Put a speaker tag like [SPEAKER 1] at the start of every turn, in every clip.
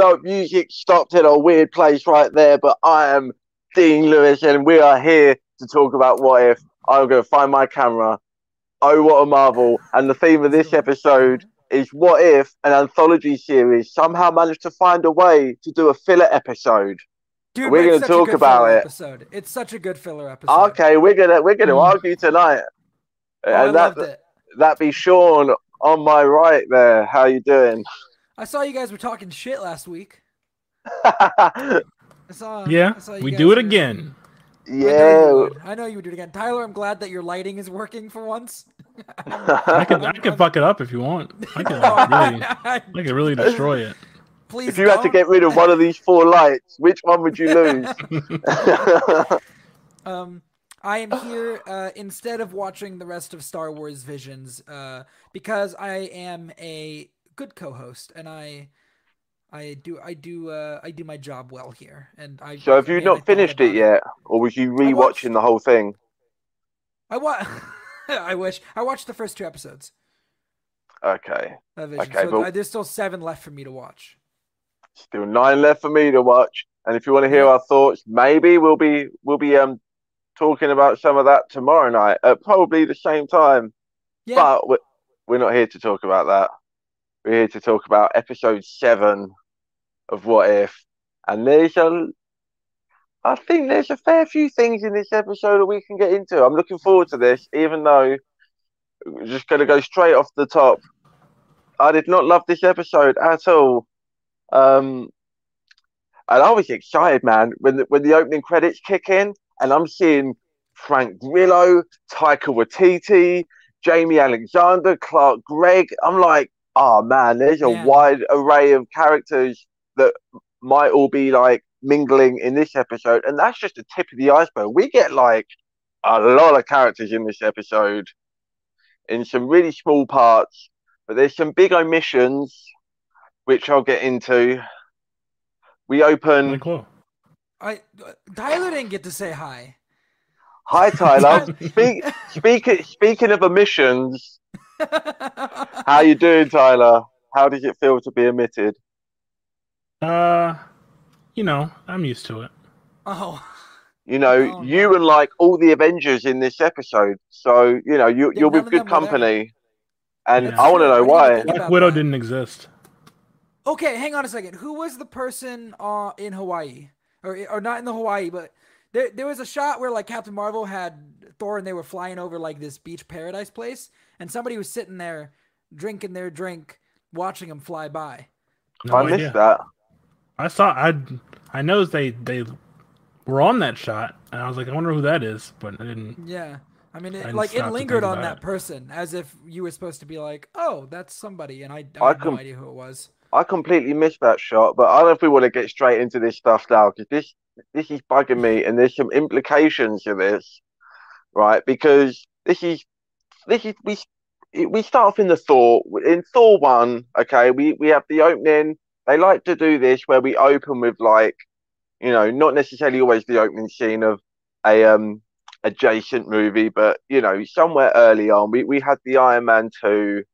[SPEAKER 1] The music stopped in a weird place right there, but I am Dean Lewis, and we are here to talk about what if. I'm going to find my camera. Oh, what a marvel! And the theme of this episode is what if an anthology series somehow managed to find a way to do a filler episode.
[SPEAKER 2] Dude,
[SPEAKER 1] We're gonna talk about it.
[SPEAKER 2] Episode. It's such a good filler episode.
[SPEAKER 1] Okay, we're gonna we're gonna
[SPEAKER 3] Mm.
[SPEAKER 1] argue tonight,
[SPEAKER 2] Oh, I
[SPEAKER 1] and that
[SPEAKER 2] loved it.
[SPEAKER 1] that be Sean on my right there. How you doing?
[SPEAKER 2] I saw you guys were talking shit last week. I saw.
[SPEAKER 3] Yeah,
[SPEAKER 2] I saw you
[SPEAKER 3] we do it
[SPEAKER 2] were-
[SPEAKER 3] again.
[SPEAKER 2] I know,
[SPEAKER 1] yeah.
[SPEAKER 2] I know you would do it again. Tyler, I'm glad that your lighting is working for once.
[SPEAKER 3] I can I can fuck it up if you want. I can really
[SPEAKER 2] I- I-
[SPEAKER 3] I can really destroy it.
[SPEAKER 2] please
[SPEAKER 1] if you had to get rid of one of these four lights, which one would you lose?
[SPEAKER 2] Um, I am here uh, instead of watching the rest of Star Wars Visions uh, because I am a good co-host and I, I do I do uh, I do my job well here. And I
[SPEAKER 1] so have you not finished it yet, or was you
[SPEAKER 2] I watched-
[SPEAKER 1] rewatching the whole thing?
[SPEAKER 2] I wa- I wish I watched the first two episodes.
[SPEAKER 1] Okay, Okay,
[SPEAKER 2] so
[SPEAKER 1] but-
[SPEAKER 2] uh, there's still seven left for me to watch.
[SPEAKER 1] still nine left for me to watch. And if you want to hear our thoughts, maybe we'll be we'll be um talking about some of that tomorrow night at probably the same time.
[SPEAKER 2] Yeah,
[SPEAKER 1] But we're, we're not here to talk about that. We're here to talk about episode seven of What If. And there's a, I think there's a fair few things in this episode that we can get into. I'm looking forward to this, even though just going to go straight off the top. I did not love this episode at all. Um, and I was excited, man, when the, when the opening credits kick in, and I'm seeing Frank Grillo, Taika Waititi, Jaimie Alexander, Clark Gregg. I'm like, oh man, there's a
[SPEAKER 2] Man.
[SPEAKER 1] wide array of characters that might all be like mingling in this episode, and that's just the tip of the iceberg. We get like a lot of characters in this episode in some really small parts, but there's some big omissions which I'll get into. We open.
[SPEAKER 3] Like, whoa.
[SPEAKER 2] I Tyler didn't get to say hi.
[SPEAKER 1] Hi, Tyler. Speak, speaking speaking of omissions, how you doing, Tyler? How does it feel to be omitted?
[SPEAKER 3] Uh, you know, I'm used to it.
[SPEAKER 2] oh,
[SPEAKER 1] You know,
[SPEAKER 2] Oh,
[SPEAKER 1] you and like all the Avengers in this episode. So you know, you
[SPEAKER 2] Yeah,
[SPEAKER 1] you're
[SPEAKER 2] none
[SPEAKER 1] with good
[SPEAKER 2] them were there.
[SPEAKER 1] company, and
[SPEAKER 3] Yeah.
[SPEAKER 1] I want to know
[SPEAKER 2] What do you
[SPEAKER 1] why.
[SPEAKER 2] think
[SPEAKER 3] Black Widow didn't exist.
[SPEAKER 2] Okay, hang on a second. Who was the person uh, in Hawaii, or or not in the Hawaii, but there there was a shot where like Captain Marvel had Thor and they were flying over like this beach paradise place, and somebody was sitting there drinking their drink, watching them fly by.
[SPEAKER 3] No
[SPEAKER 1] I
[SPEAKER 3] idea.
[SPEAKER 1] missed that.
[SPEAKER 3] I saw. I I noticed they they were on that shot, and I was like, I wonder who that is, but I didn't.
[SPEAKER 2] Yeah, I mean, it,
[SPEAKER 3] didn't
[SPEAKER 2] like it lingered on that
[SPEAKER 3] it.
[SPEAKER 2] person as if you were supposed to be like, oh, that's somebody, and I, I,
[SPEAKER 1] I
[SPEAKER 2] had
[SPEAKER 1] com-
[SPEAKER 2] no idea who it was.
[SPEAKER 1] I completely missed that shot, but I don't know if we want to get straight into this stuff now because this this is bugging me, and there's some implications to this, right? Because this is this is we we start off in the Thor in Thor one. Okay, we we have the opening. They like to do this where we open with like, you know, not necessarily always the opening scene of a um adjacent movie, but you know, somewhere early on, we we had the Iron Man two.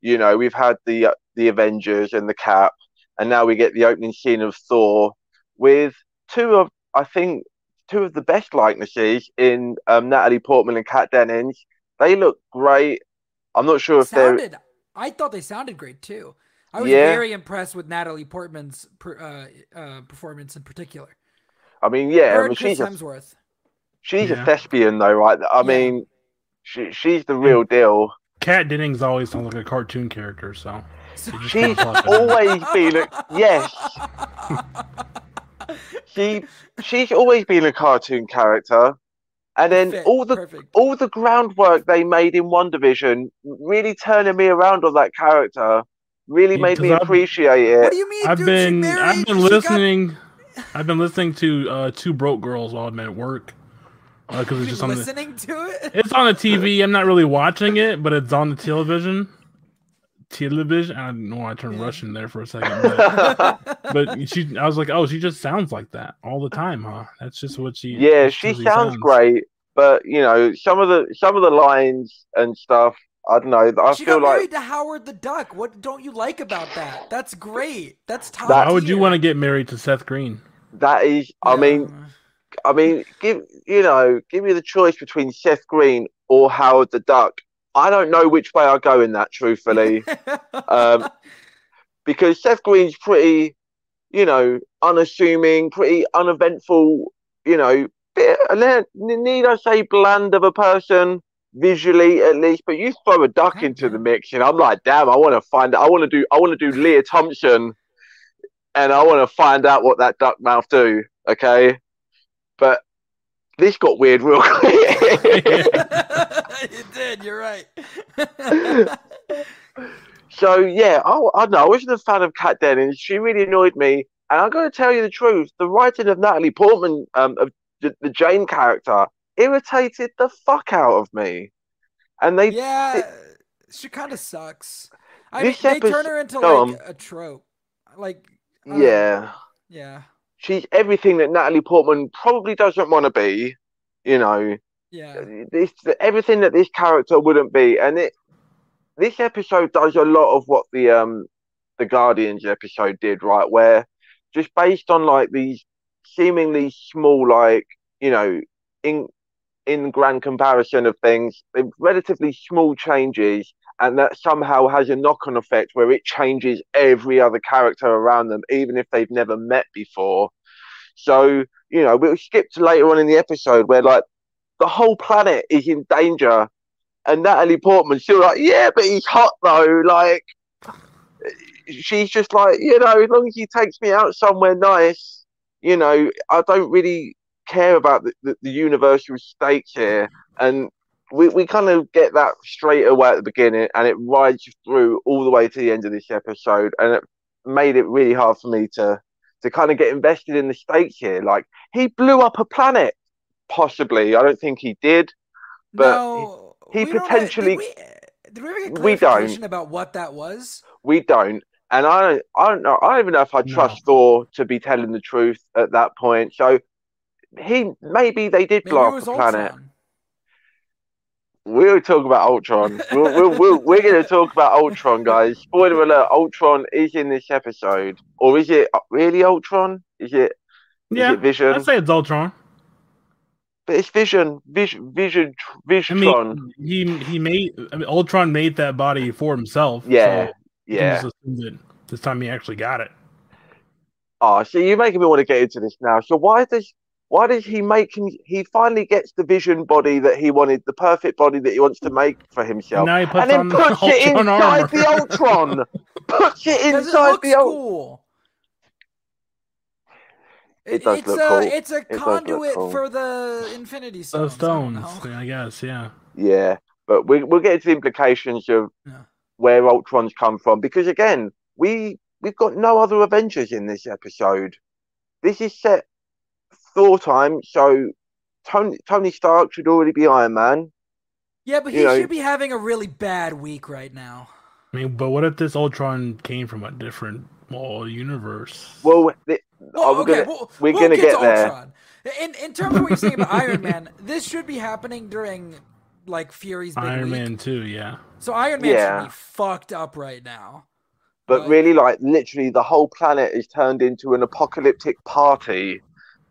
[SPEAKER 1] You know, we've had the the Avengers and the Cap, and now we get the opening scene of Thor with two of I think two of the best likenesses in um, Natalie Portman and Kat Dennings. They look great. I'm not sure if they're
[SPEAKER 2] I thought they sounded great too. I was
[SPEAKER 1] Yeah.
[SPEAKER 2] very impressed with Natalie Portman's per, uh, uh, performance in particular.
[SPEAKER 1] I mean, yeah, I mean,
[SPEAKER 2] and Chris
[SPEAKER 1] she's a
[SPEAKER 2] Hemsworth.
[SPEAKER 1] she's a thespian though, right? I
[SPEAKER 2] Yeah.
[SPEAKER 1] mean, she she's the real deal.
[SPEAKER 3] Kat Dennings always sounds like a cartoon character, so
[SPEAKER 2] So-
[SPEAKER 3] you just
[SPEAKER 1] She's
[SPEAKER 3] can't talk about it.
[SPEAKER 1] always been a, yes. She she's always been a cartoon character, and then
[SPEAKER 2] Fit,
[SPEAKER 1] all the
[SPEAKER 2] perfect.
[SPEAKER 1] all the groundwork they made in WandaVision really turning me around on that character really
[SPEAKER 3] Yeah,
[SPEAKER 1] made me
[SPEAKER 3] I've-
[SPEAKER 1] appreciate it.
[SPEAKER 2] What do you mean,
[SPEAKER 3] I've
[SPEAKER 2] dude?
[SPEAKER 3] been
[SPEAKER 2] married-
[SPEAKER 3] I've been
[SPEAKER 2] she got-
[SPEAKER 3] listening. I've been listening to uh, Two Broke Girls while I'm at work because
[SPEAKER 2] You've
[SPEAKER 3] it's just
[SPEAKER 2] been
[SPEAKER 3] on the
[SPEAKER 2] listening to it.
[SPEAKER 3] it's on the TV. I'm not really watching it, but it's on the television. Television. I don't know why I turned
[SPEAKER 2] Yeah.
[SPEAKER 3] Russian there for a second, but, but she. I was like, oh, she just sounds like that all the time, huh? That's just what she.
[SPEAKER 1] yeah,
[SPEAKER 3] that's
[SPEAKER 1] she
[SPEAKER 3] just who
[SPEAKER 1] sounds great, but you know, some of the some of the lines and stuff I don't know. I
[SPEAKER 2] she
[SPEAKER 1] feel
[SPEAKER 2] got
[SPEAKER 1] like
[SPEAKER 2] married to Howard the Duck. What don't you like about that? That's great. That's top
[SPEAKER 1] That-
[SPEAKER 3] Why would you want to get married to Seth Green?
[SPEAKER 1] that is. I
[SPEAKER 2] Yeah.
[SPEAKER 1] mean, I mean, give you know, give me the choice between Seth Green or Howard the Duck. I don't know which way I go in that, truthfully, um, because Seth Green's pretty, you know, unassuming, pretty uneventful. You know, bit need I say bland of a person visually at least. But you throw a duck
[SPEAKER 2] Okay,
[SPEAKER 1] into the mix, and I'm like, damn, I want to find. I want to do. I want to do Lea Thompson, and I want to find out what that duck mouth do. Okay, but this got weird real quick.
[SPEAKER 2] it did. You're right.
[SPEAKER 1] So yeah, I, I don't know. I wasn't a fan of Kat Dennings. She really annoyed me, and I'm going to tell you the truth. The writing of Natalie Portman, um, of the, the Jane character, irritated the fuck out of me. And they,
[SPEAKER 2] yeah, she kind of sucks. I mean, they turn her into like a trope. Like,
[SPEAKER 1] yeah,
[SPEAKER 2] yeah,
[SPEAKER 1] she's everything that Natalie Portman probably doesn't want to be. You know,
[SPEAKER 2] yeah.
[SPEAKER 1] this everything that this character wouldn't be, and it. This episode does a lot of what the um, the Guardians episode did, right? Where just based on like these seemingly small, like you know, in in grand comparison of things, relatively small changes, and that somehow has a knock-on effect where it changes every other character around them, even if they've never met before. So you know, we'll skip to later on in the episode where like the whole planet is in danger, and Natalie Portman's still like, yeah, but he's hot though. Like, she's just like, you know, as long as he takes me out somewhere nice, you know, I don't really care about the, the, the universal stakes here. And we, we kind of get that straight away at the beginning, and it rides through all the way to the end of this episode, and it made it really hard for me to to kind of get invested in the stakes here. Like, he blew up a planet, possibly. I don't think he did. But
[SPEAKER 2] no,
[SPEAKER 1] he
[SPEAKER 2] we don't have-
[SPEAKER 1] potentially-
[SPEAKER 2] Did we, did we ever get
[SPEAKER 1] We don't.
[SPEAKER 2] about what that was?
[SPEAKER 1] we don't. And I don't, I don't know. I don't even know if I
[SPEAKER 3] No.
[SPEAKER 1] trust Thor to be telling the truth at that point. So he maybe they did
[SPEAKER 2] Maybe
[SPEAKER 1] blow up the planet.
[SPEAKER 2] Ultron.
[SPEAKER 1] We'll talk about Ultron. we'll, we'll, we'll, we're going to talk about Ultron, guys. Spoiler alert: Ultron is in this episode, or is it really Ultron? Is it? Is
[SPEAKER 3] Yeah,
[SPEAKER 1] it Vision?
[SPEAKER 3] I'd say it's Ultron.
[SPEAKER 1] But it's Vision, Vision, Vision, Vision.
[SPEAKER 3] I
[SPEAKER 1] Vision.
[SPEAKER 3] mean, he he made I mean, Ultron made that body for himself.
[SPEAKER 1] yeah,
[SPEAKER 3] so
[SPEAKER 1] yeah.
[SPEAKER 3] just that this time he actually got it.
[SPEAKER 1] Oh, so you're making me want to get into this now. So why does why does he make him? He finally gets the vision body that he wanted, the perfect body that he wants to make for himself,
[SPEAKER 3] And now he puts
[SPEAKER 1] and then
[SPEAKER 3] on the
[SPEAKER 1] it inside
[SPEAKER 3] armor.
[SPEAKER 1] the Ultron. puts it
[SPEAKER 2] Because it
[SPEAKER 1] inside the Ultron.
[SPEAKER 2] cool.
[SPEAKER 1] It does
[SPEAKER 2] it's
[SPEAKER 1] look
[SPEAKER 2] a
[SPEAKER 1] cool.
[SPEAKER 2] it's a
[SPEAKER 1] does look
[SPEAKER 2] conduit
[SPEAKER 1] cool.
[SPEAKER 2] for the Infinity
[SPEAKER 3] So
[SPEAKER 2] Stones. I
[SPEAKER 3] stones,
[SPEAKER 2] know.
[SPEAKER 3] I guess. Yeah.
[SPEAKER 1] Yeah, but we we'll get into the implications of
[SPEAKER 2] Yeah.
[SPEAKER 1] where Ultron's come from because again, we we've got no other Avengers in this episode. This is set Thor time, so Tony Tony Stark should already be Iron Man.
[SPEAKER 2] Yeah, but
[SPEAKER 1] You
[SPEAKER 2] he
[SPEAKER 1] know-
[SPEAKER 2] should be having a really bad week right now.
[SPEAKER 3] I mean, but what if this Ultron came from a different well universe?
[SPEAKER 1] Well, the,
[SPEAKER 2] Well,
[SPEAKER 1] we're
[SPEAKER 2] okay,
[SPEAKER 1] gonna-
[SPEAKER 2] we'll,
[SPEAKER 1] we're
[SPEAKER 2] we'll
[SPEAKER 1] gonna
[SPEAKER 2] get,
[SPEAKER 1] get
[SPEAKER 2] to
[SPEAKER 1] there.
[SPEAKER 2] Ultron. In in terms of what you're saying about Iron Man, this should be happening during like Fury's big
[SPEAKER 3] Iron
[SPEAKER 2] week.
[SPEAKER 3] Man too. Yeah.
[SPEAKER 2] So Iron Man
[SPEAKER 1] Yeah.
[SPEAKER 2] should be fucked up right now.
[SPEAKER 1] but
[SPEAKER 2] Like-
[SPEAKER 1] really, like literally, the whole planet is turned into an apocalyptic party,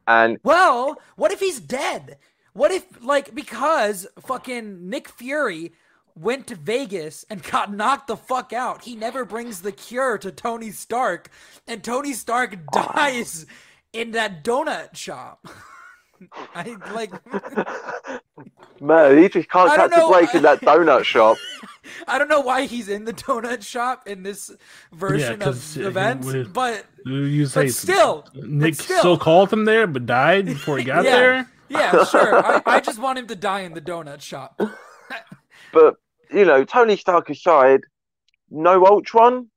[SPEAKER 1] and
[SPEAKER 2] Well, what if he's dead? What if like because fucking Nick Fury went to Vegas and got knocked the fuck out. He never brings the cure to Tony Stark and Tony Stark oh. dies in that donut shop. I like
[SPEAKER 1] man, he just can't
[SPEAKER 2] I don't
[SPEAKER 1] catch a
[SPEAKER 2] know.
[SPEAKER 1] break in that donut shop.
[SPEAKER 2] I don't know why he's in the donut shop in this version
[SPEAKER 3] 'cause
[SPEAKER 2] of events,
[SPEAKER 3] would-
[SPEAKER 2] but
[SPEAKER 3] You say
[SPEAKER 2] but still,
[SPEAKER 3] Nick
[SPEAKER 2] but still.
[SPEAKER 3] still called him there, but died before he got
[SPEAKER 2] Yeah.
[SPEAKER 3] there.
[SPEAKER 2] yeah, sure. I, I just want him to die in the donut shop.
[SPEAKER 1] But you know, Tony Stark aside, no Ultron.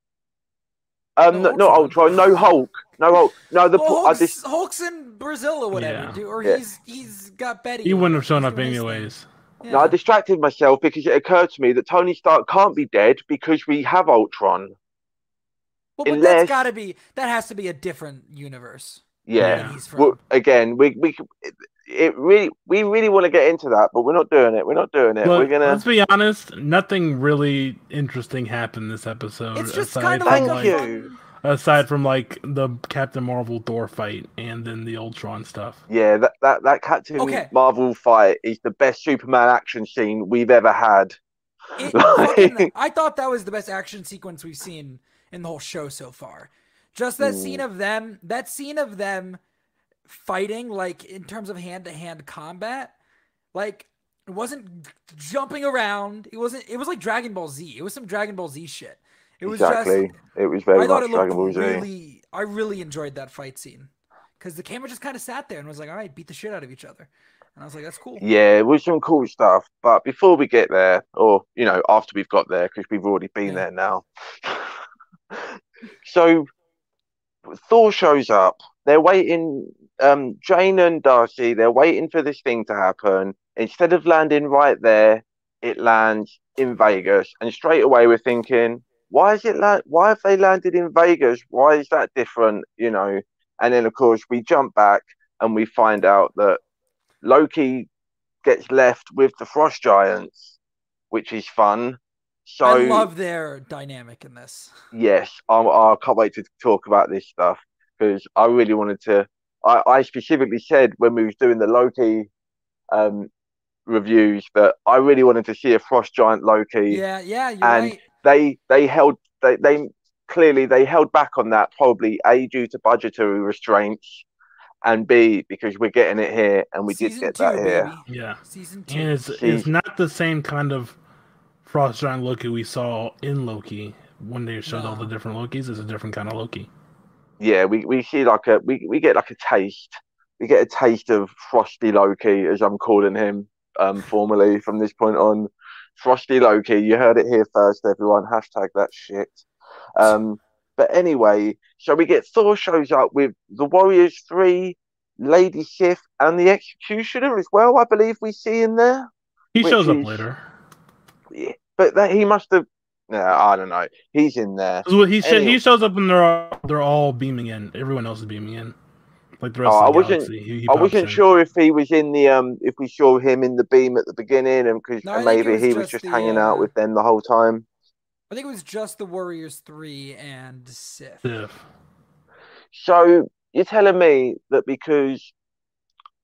[SPEAKER 1] Um,
[SPEAKER 2] No
[SPEAKER 1] no, not Ultron, no Hulk, no Hulk, no the.
[SPEAKER 2] Well,
[SPEAKER 1] po- I
[SPEAKER 2] Hulk's,
[SPEAKER 1] just
[SPEAKER 2] Hulk's in Brazil or whatever,
[SPEAKER 3] Yeah.
[SPEAKER 2] dude, or
[SPEAKER 1] Yeah.
[SPEAKER 2] he's he's got Betty.
[SPEAKER 3] He wouldn't have shown up
[SPEAKER 2] doing his thing.
[SPEAKER 3] anyways.
[SPEAKER 2] Yeah.
[SPEAKER 1] no, I distracted myself because it occurred to me that Tony Stark can't be dead because we have Ultron.
[SPEAKER 2] well, but
[SPEAKER 1] unless-
[SPEAKER 2] that's got to be that has to be a different universe.
[SPEAKER 1] Yeah.
[SPEAKER 2] that he's from.
[SPEAKER 1] Well, again, we we it really we really want to get into that, but we're not doing it. We're not doing it.
[SPEAKER 3] Look,
[SPEAKER 1] we're gonna.
[SPEAKER 3] let's be honest. Nothing really interesting happened this episode.
[SPEAKER 2] It's just
[SPEAKER 3] aside
[SPEAKER 2] kind of
[SPEAKER 3] from,
[SPEAKER 2] like
[SPEAKER 1] Thank you.
[SPEAKER 3] aside from like the Captain Marvel Thor fight and then the Ultron stuff.
[SPEAKER 1] Yeah, that that that Captain
[SPEAKER 2] Okay.
[SPEAKER 1] Marvel fight is the best Superman action scene we've ever had.
[SPEAKER 2] It,
[SPEAKER 1] Like-
[SPEAKER 2] I thought that was the best action sequence we've seen in the whole show so far. Just that
[SPEAKER 1] Mm.
[SPEAKER 2] scene of them, that scene of them fighting, like in terms of hand to hand combat, like it wasn't jumping around. It wasn't. It was like Dragon Ball Z. It was some Dragon Ball Z shit. It was
[SPEAKER 1] exactly.
[SPEAKER 2] just.
[SPEAKER 1] it was very
[SPEAKER 2] I thought
[SPEAKER 1] much
[SPEAKER 2] it looked
[SPEAKER 1] Dragon Ball Z.
[SPEAKER 2] really. I really enjoyed that fight scene because the camera just kind of sat there and was like, "All right, beat the shit out of each other," and I was like, "That's cool."
[SPEAKER 1] Yeah, it was some cool stuff. But before we get there, or you know, after we've got there, because we've already been
[SPEAKER 2] Yeah.
[SPEAKER 1] there now. so Thor shows up. They're waiting. Um, Jane and Darcy. They're waiting for this thing to happen. Instead of landing right there, it lands in Vegas, and straight away we're thinking, why is it la- Why have they landed in Vegas? Why is that different? You know. And then of course we jump back and we find out that Loki gets left with the Frost Giants, which is fun. So
[SPEAKER 2] I love their dynamic in this.
[SPEAKER 1] yes, I, I can't wait to talk about this stuff because I really wanted to. I, I specifically said when we was doing the Loki um, reviews that I really wanted to see a Frost Giant Loki.
[SPEAKER 2] Yeah, yeah, you're
[SPEAKER 1] And-
[SPEAKER 2] right.
[SPEAKER 1] They they held they they clearly they held back on that probably a due to budgetary restraints and b because we're getting it here and we
[SPEAKER 2] Season
[SPEAKER 1] did get
[SPEAKER 2] two,
[SPEAKER 1] that here.
[SPEAKER 2] baby.
[SPEAKER 3] Yeah.
[SPEAKER 2] Season two.
[SPEAKER 3] And it's, it's not the same kind of Frost Giant Loki we saw in Loki when they showed all the different Lokis. It's a different kind of Loki.
[SPEAKER 1] Yeah, we, we see like a we, we get like a taste. We get a taste of Frosty Loki, as I'm calling him, um, formally from this point on. Frosty Loki, you heard it here first, everyone. Hashtag that shit. Um, but anyway, so we get Thor shows up with the Warriors three, Lady Sif, and the Executioner as well. I believe we see in there.
[SPEAKER 3] He shows up
[SPEAKER 1] is-
[SPEAKER 3] later.
[SPEAKER 1] Yeah, but that he must have. No, I don't know. He's in there.
[SPEAKER 3] So he sh-
[SPEAKER 1] Anyway.
[SPEAKER 3] he shows up and they're all, they're all beaming in. Everyone else is beaming in. Like the rest
[SPEAKER 1] Oh,
[SPEAKER 3] of the
[SPEAKER 1] I wasn't-
[SPEAKER 3] galaxy. He, he
[SPEAKER 1] I wasn't
[SPEAKER 3] in.
[SPEAKER 1] sure if he was in the um if we saw him in the beam at the beginning and because
[SPEAKER 2] No, I think it
[SPEAKER 1] maybe
[SPEAKER 2] was
[SPEAKER 1] he was
[SPEAKER 2] just
[SPEAKER 1] just
[SPEAKER 2] the,
[SPEAKER 1] hanging
[SPEAKER 2] uh,
[SPEAKER 1] out with them the whole time.
[SPEAKER 2] I think it was just the Warriors three and Sith.
[SPEAKER 3] Sif.
[SPEAKER 1] So you're telling me that because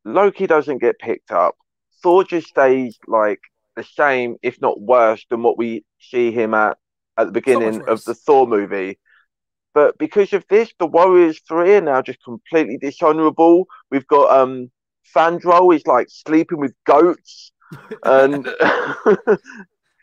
[SPEAKER 1] Loki doesn't get picked up, Thor just stays like the same, if not worse, than what we see him at at the beginning of the Thor movie. But because of this, the Warriors three are now just completely dishonorable. We've got um Fandro is like sleeping with goats, and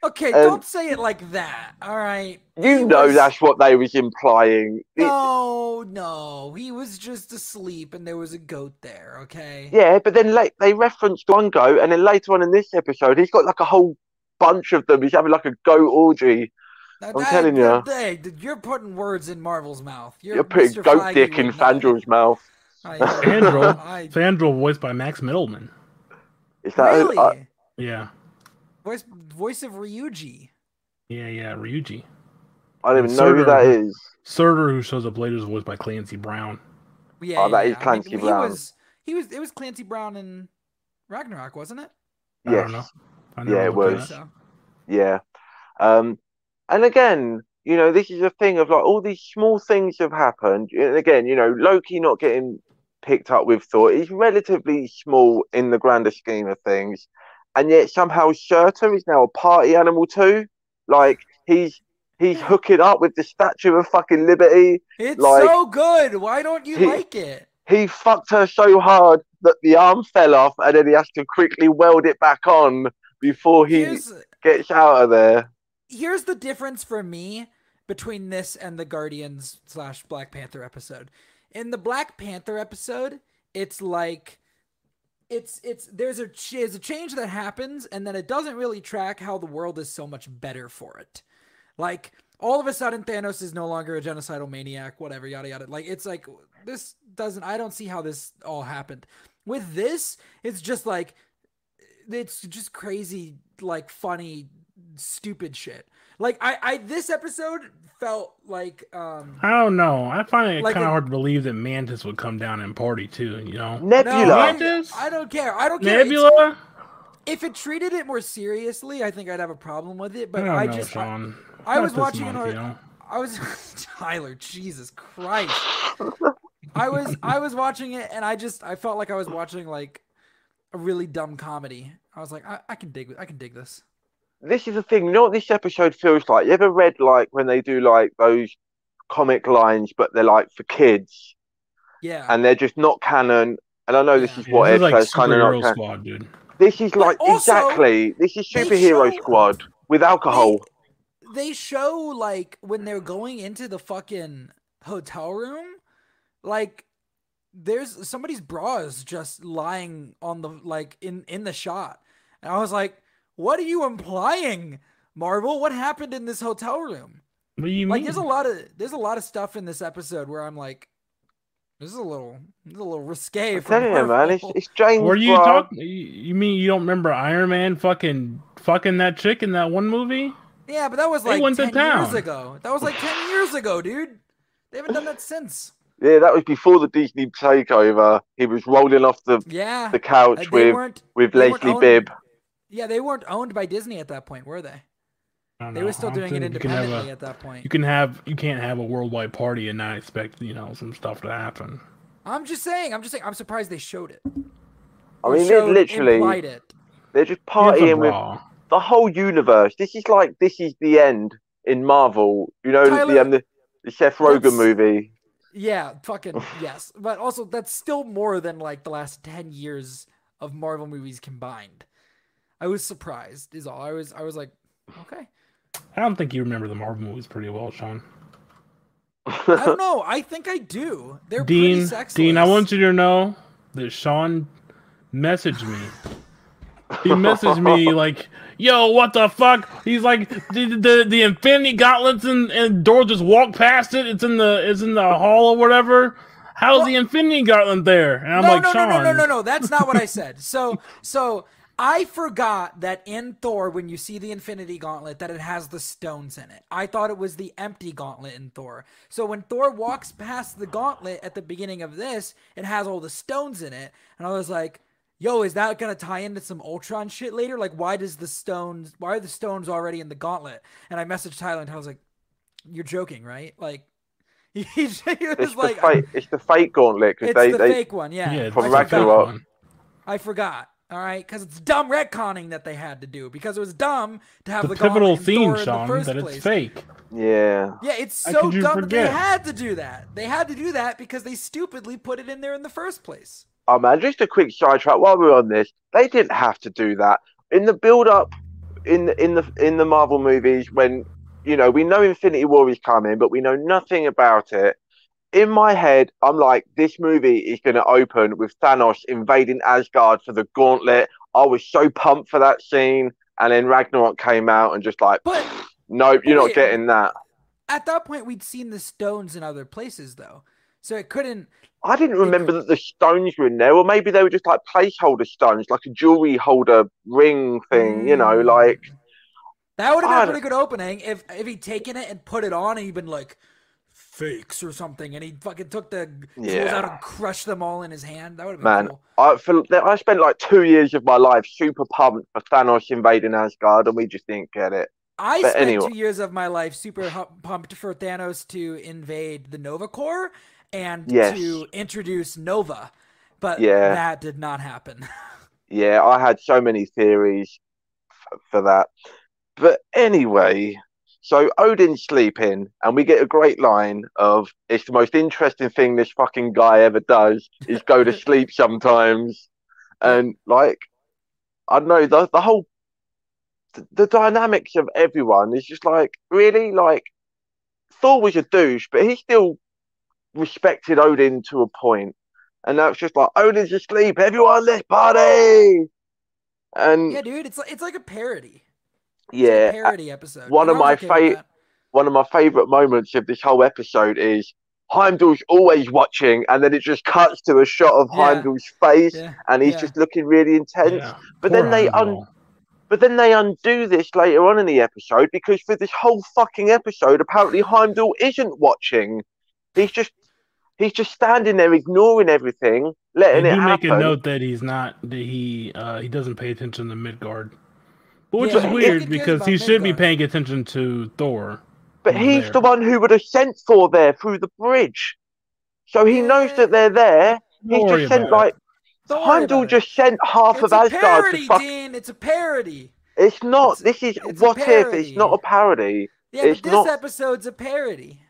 [SPEAKER 2] Okay,
[SPEAKER 1] Um,
[SPEAKER 2] don't say it like that. All right. He
[SPEAKER 1] you know
[SPEAKER 2] was-
[SPEAKER 1] that's what they was implying. It-
[SPEAKER 2] No, no, he was just asleep, and there was a goat there. Okay.
[SPEAKER 1] Yeah, but then like they referenced one goat, and then later on in this episode, he's got like a whole bunch of them. He's having like a goat orgy.
[SPEAKER 2] Now,
[SPEAKER 1] I'm telling you.
[SPEAKER 2] Hey, you're putting words in Marvel's mouth. You're,
[SPEAKER 1] You're putting
[SPEAKER 2] Mr.
[SPEAKER 1] goat
[SPEAKER 2] Feige
[SPEAKER 1] dick in
[SPEAKER 2] would know.
[SPEAKER 1] Fandral's mouth.
[SPEAKER 2] I-
[SPEAKER 3] Fandral.
[SPEAKER 2] I-
[SPEAKER 3] Fandral voiced by Max Mittelman.
[SPEAKER 1] Is that
[SPEAKER 2] really?
[SPEAKER 1] uh,
[SPEAKER 3] Yeah.
[SPEAKER 2] voice voice of Ryuji.
[SPEAKER 3] Yeah, yeah, Ryuji.
[SPEAKER 1] I don't even
[SPEAKER 3] And
[SPEAKER 1] know who that is.
[SPEAKER 3] Surtur, who shows up later, is voiced by Clancy Brown.
[SPEAKER 2] Yeah,
[SPEAKER 1] Oh, that
[SPEAKER 2] yeah,
[SPEAKER 1] is
[SPEAKER 2] I mean,
[SPEAKER 1] Clancy
[SPEAKER 2] he
[SPEAKER 1] Brown.
[SPEAKER 2] was he was it was Clancy Brown in Ragnarok, wasn't it?
[SPEAKER 3] I
[SPEAKER 1] Yes.
[SPEAKER 3] don't know. I
[SPEAKER 1] Yeah, it was.
[SPEAKER 2] So,
[SPEAKER 1] Yeah. Um, and again, you know, this is a thing of like all these small things have happened. And again, you know, Loki not getting picked up with Thor is relatively small in the grander scheme of things. And yet somehow Surtur is now a party animal too. Like he's he's hooking up with the Statue of fucking Liberty.
[SPEAKER 2] it's
[SPEAKER 1] Like-
[SPEAKER 2] so good. Why don't you
[SPEAKER 1] He-
[SPEAKER 2] like it?
[SPEAKER 1] He fucked her so hard that the arm fell off and then he has to quickly weld it back on before he
[SPEAKER 2] Here's
[SPEAKER 1] gets out of there.
[SPEAKER 2] Here's the difference for me between this and the Guardians slash Black Panther episode. In the Black Panther episode, it's like it's it's there's a there's a change that happens, and then it doesn't really track how the world is so much better for it. Like all of a sudden, Thanos is no longer a genocidal maniac, whatever, yada yada. Like it's like this doesn't. I don't see how this all happened. With this, it's just like it's just crazy, like funny, stupid shit. Like I, I this episode felt like um
[SPEAKER 3] I don't know. I find it
[SPEAKER 2] Like
[SPEAKER 3] kind
[SPEAKER 2] a-
[SPEAKER 3] of hard to believe that Mantis would come down and party too. You know,
[SPEAKER 1] Nebula.
[SPEAKER 2] No, I,
[SPEAKER 3] Mantis?
[SPEAKER 2] I don't care. I don't care. It's-
[SPEAKER 3] Nebula.
[SPEAKER 2] If it treated it more seriously, I think I'd have a problem with it.
[SPEAKER 3] I
[SPEAKER 2] But
[SPEAKER 3] don't
[SPEAKER 2] I,
[SPEAKER 3] know,
[SPEAKER 2] just I,
[SPEAKER 3] Sean.
[SPEAKER 2] I
[SPEAKER 3] Not
[SPEAKER 2] was watching
[SPEAKER 3] month,
[SPEAKER 2] an-
[SPEAKER 3] you know?
[SPEAKER 2] I was Tyler, Jesus Christ. I was I was watching it and I just I felt like I was watching like a really dumb comedy. I was like, I, I can dig I can dig this.
[SPEAKER 1] This is the thing. You know what this episode feels like? You ever read like when they do like those comic lines, but they're like for kids,
[SPEAKER 2] Yeah.
[SPEAKER 1] and they're just not canon. And I know this
[SPEAKER 2] Yeah.
[SPEAKER 1] is what
[SPEAKER 3] this is like
[SPEAKER 1] kind of
[SPEAKER 3] superhero
[SPEAKER 1] not canon.
[SPEAKER 3] squad, dude.
[SPEAKER 1] This is like
[SPEAKER 2] also,
[SPEAKER 1] exactly. This is superhero
[SPEAKER 2] show-
[SPEAKER 1] squad with alcohol.
[SPEAKER 2] they show like when they're going into the fucking hotel room, like there's somebody's bra is just lying on the like in in the shot, and I was like, "What are you implying, Marvel? What happened in this hotel room?"
[SPEAKER 3] What do you
[SPEAKER 2] Like,
[SPEAKER 3] mean?
[SPEAKER 2] there's a lot of there's a lot of stuff in this episode where I'm like, "This is a little this is a little risque."
[SPEAKER 1] I'm
[SPEAKER 2] for
[SPEAKER 1] telling you, man, it's,
[SPEAKER 2] Marvel."
[SPEAKER 1] it's James.
[SPEAKER 3] Were you talking? You mean you don't remember Iron Man fucking fucking that chick in that one movie?
[SPEAKER 2] Yeah, but that was like
[SPEAKER 3] went to
[SPEAKER 2] ten years ago. That was like ten years ago, dude. They haven't done that since.
[SPEAKER 1] Yeah, that was before the Disney takeover. He was rolling off the,
[SPEAKER 2] Yeah.
[SPEAKER 1] the couch with with Leslie
[SPEAKER 2] owned-
[SPEAKER 1] Bibb.
[SPEAKER 2] Yeah, they weren't owned by Disney at that point, were they? They
[SPEAKER 3] know.
[SPEAKER 2] were still doing it
[SPEAKER 3] think you can have
[SPEAKER 2] independently
[SPEAKER 3] a-
[SPEAKER 2] at that point.
[SPEAKER 3] You can have you can't have a worldwide party and not expect you know some stuff to happen.
[SPEAKER 2] I'm just saying. I'm just saying. I'm surprised they showed it.
[SPEAKER 1] I mean, they're
[SPEAKER 2] showed-
[SPEAKER 1] literally,
[SPEAKER 2] it.
[SPEAKER 1] they're just partying with
[SPEAKER 3] brawl.
[SPEAKER 1] the whole universe. This is like this is the end in Marvel. You know
[SPEAKER 2] Tyler,
[SPEAKER 1] the um, the, the Seth Rogen movie.
[SPEAKER 2] Yeah, fucking yes. But also, that's still more than like the last ten years of Marvel movies combined. I was surprised. Is all. I was. I was like, okay.
[SPEAKER 3] I don't think you remember the Marvel movies pretty well, Sean.
[SPEAKER 2] I don't know. I think I do. They're
[SPEAKER 3] Dean,
[SPEAKER 2] pretty sexless.
[SPEAKER 3] Dean, I want you to know that Sean messaged me. He messaged me like, "Yo, what the fuck?" He's like, "The the, the Infinity Gauntlets and and Thor just walked past it. It's in the it's in the hall or whatever. How's the Infinity Gauntlet there?" And I'm
[SPEAKER 2] no,
[SPEAKER 3] like,
[SPEAKER 2] no,
[SPEAKER 3] "Sean,
[SPEAKER 2] no, no, no, no, no. That's not what I said. So, so I forgot that in Thor, when you see the Infinity Gauntlet, that it has the stones in it. I thought it was the empty gauntlet in Thor. So when Thor walks past the gauntlet at the beginning of this, it has all the stones in it, and I was like. Yo, is that gonna tie into some Ultron shit later? Like, why does the stones? Why are the stones already in the gauntlet? And I messaged Tyler, and I was like, "You're joking, right?" Like, he, he was
[SPEAKER 1] It's
[SPEAKER 2] like,
[SPEAKER 1] the fake. It's the fake gauntlet because
[SPEAKER 2] "It's
[SPEAKER 1] they
[SPEAKER 2] the
[SPEAKER 1] they
[SPEAKER 2] fake one, yeah."
[SPEAKER 3] yeah,
[SPEAKER 1] From
[SPEAKER 3] the
[SPEAKER 1] Ragnarok.
[SPEAKER 3] one.
[SPEAKER 2] I forgot. All right, because it's dumb retconning that they had to do because it was dumb to have
[SPEAKER 3] The
[SPEAKER 2] the,
[SPEAKER 3] pivotal
[SPEAKER 2] gauntlet in
[SPEAKER 3] theme,
[SPEAKER 2] Thor in the
[SPEAKER 3] Sean,
[SPEAKER 2] first
[SPEAKER 3] that it's
[SPEAKER 2] place.
[SPEAKER 3] fake.
[SPEAKER 1] yeah.
[SPEAKER 2] Yeah, it's so dumb that they had to do that. They had to do that because they stupidly put it in there in the first place.
[SPEAKER 1] Oh man, just a quick sidetrack while we're on this. They didn't have to do that in the build up in the in the in the Marvel movies when you know we know Infinity War is coming, but we know nothing about it. In my head, I'm like, this movie is going to open with Thanos invading Asgard for the Gauntlet. I was so pumped for that scene, and then Ragnarok came out and just like,
[SPEAKER 2] But
[SPEAKER 1] nope, you're not getting that.
[SPEAKER 2] at that point, we'd seen the stones in other places, though, so it couldn't.
[SPEAKER 1] I didn't remember that the stones were in there, or maybe they were just like placeholder stones, like a jewelry holder ring thing, you know,
[SPEAKER 2] Mm.
[SPEAKER 1] like
[SPEAKER 2] That would have been a pretty good opening if if he'd taken it and put it on and he'd been like fakes or something, and he fucking took the tools
[SPEAKER 1] Yeah.
[SPEAKER 2] out and crushed them all in his hand. That would have been
[SPEAKER 1] Man,
[SPEAKER 2] cool.
[SPEAKER 1] I for, I spent like two years of my life super pumped for Thanos invading Asgard, and we just didn't get it.
[SPEAKER 2] I
[SPEAKER 1] But
[SPEAKER 2] spent
[SPEAKER 1] anyway.
[SPEAKER 2] two years of my life super pumped for Thanos to invade the Nova Corps and
[SPEAKER 1] Yes.
[SPEAKER 2] to introduce Nova, but
[SPEAKER 1] Yeah.
[SPEAKER 2] that did not happen.
[SPEAKER 1] Yeah, I had so many theories f- for that. But anyway, so Odin's sleeping, and we get a great line of it's the most interesting thing this fucking guy ever does is go to sleep sometimes. And like, I know, the, the whole the, the dynamics of everyone is just like really like Thor was a douche, but he still respected Odin to a point. And that's just like Odin's asleep, everyone let's party. And
[SPEAKER 2] yeah, dude, it's like it's like a parody. It's like a
[SPEAKER 1] yeah,
[SPEAKER 2] parody episode.
[SPEAKER 1] one
[SPEAKER 2] and
[SPEAKER 1] of my
[SPEAKER 2] okay with
[SPEAKER 1] fa-
[SPEAKER 2] that.
[SPEAKER 1] one of my favorite moments of this whole episode is Heimdall's always watching, and then it just cuts to a shot of
[SPEAKER 2] Yeah.
[SPEAKER 1] Heimdall's face,
[SPEAKER 2] Yeah,
[SPEAKER 1] and he's
[SPEAKER 2] yeah.
[SPEAKER 1] just looking really intense.
[SPEAKER 3] Yeah,
[SPEAKER 1] But
[SPEAKER 3] poor
[SPEAKER 1] then they un- But then they undo this later on in the episode because for this whole fucking episode, apparently Heimdall isn't watching. He's just he's just standing there ignoring everything, letting
[SPEAKER 3] They
[SPEAKER 1] it
[SPEAKER 3] do make a note that he's not that he uh he doesn't pay attention to Midgard. But which
[SPEAKER 2] Yeah,
[SPEAKER 3] is weird because he should be paying attention to Thor.
[SPEAKER 1] But he's
[SPEAKER 3] there.
[SPEAKER 1] the one who would have sent Thor there through the bridge. So he knows that they're there. He
[SPEAKER 3] Don't worry
[SPEAKER 1] just sent like
[SPEAKER 2] Don't
[SPEAKER 1] Heimdall just sent half
[SPEAKER 2] It's
[SPEAKER 1] of
[SPEAKER 2] a
[SPEAKER 1] Asgard
[SPEAKER 2] parody,
[SPEAKER 1] to fuck.
[SPEAKER 2] Dean. It's a parody.
[SPEAKER 1] It's not.
[SPEAKER 2] It's-
[SPEAKER 1] this is
[SPEAKER 2] it's
[SPEAKER 1] what if. It's not a parody.
[SPEAKER 2] Yeah,
[SPEAKER 1] It's
[SPEAKER 2] but this
[SPEAKER 1] not-
[SPEAKER 2] episode's a parody.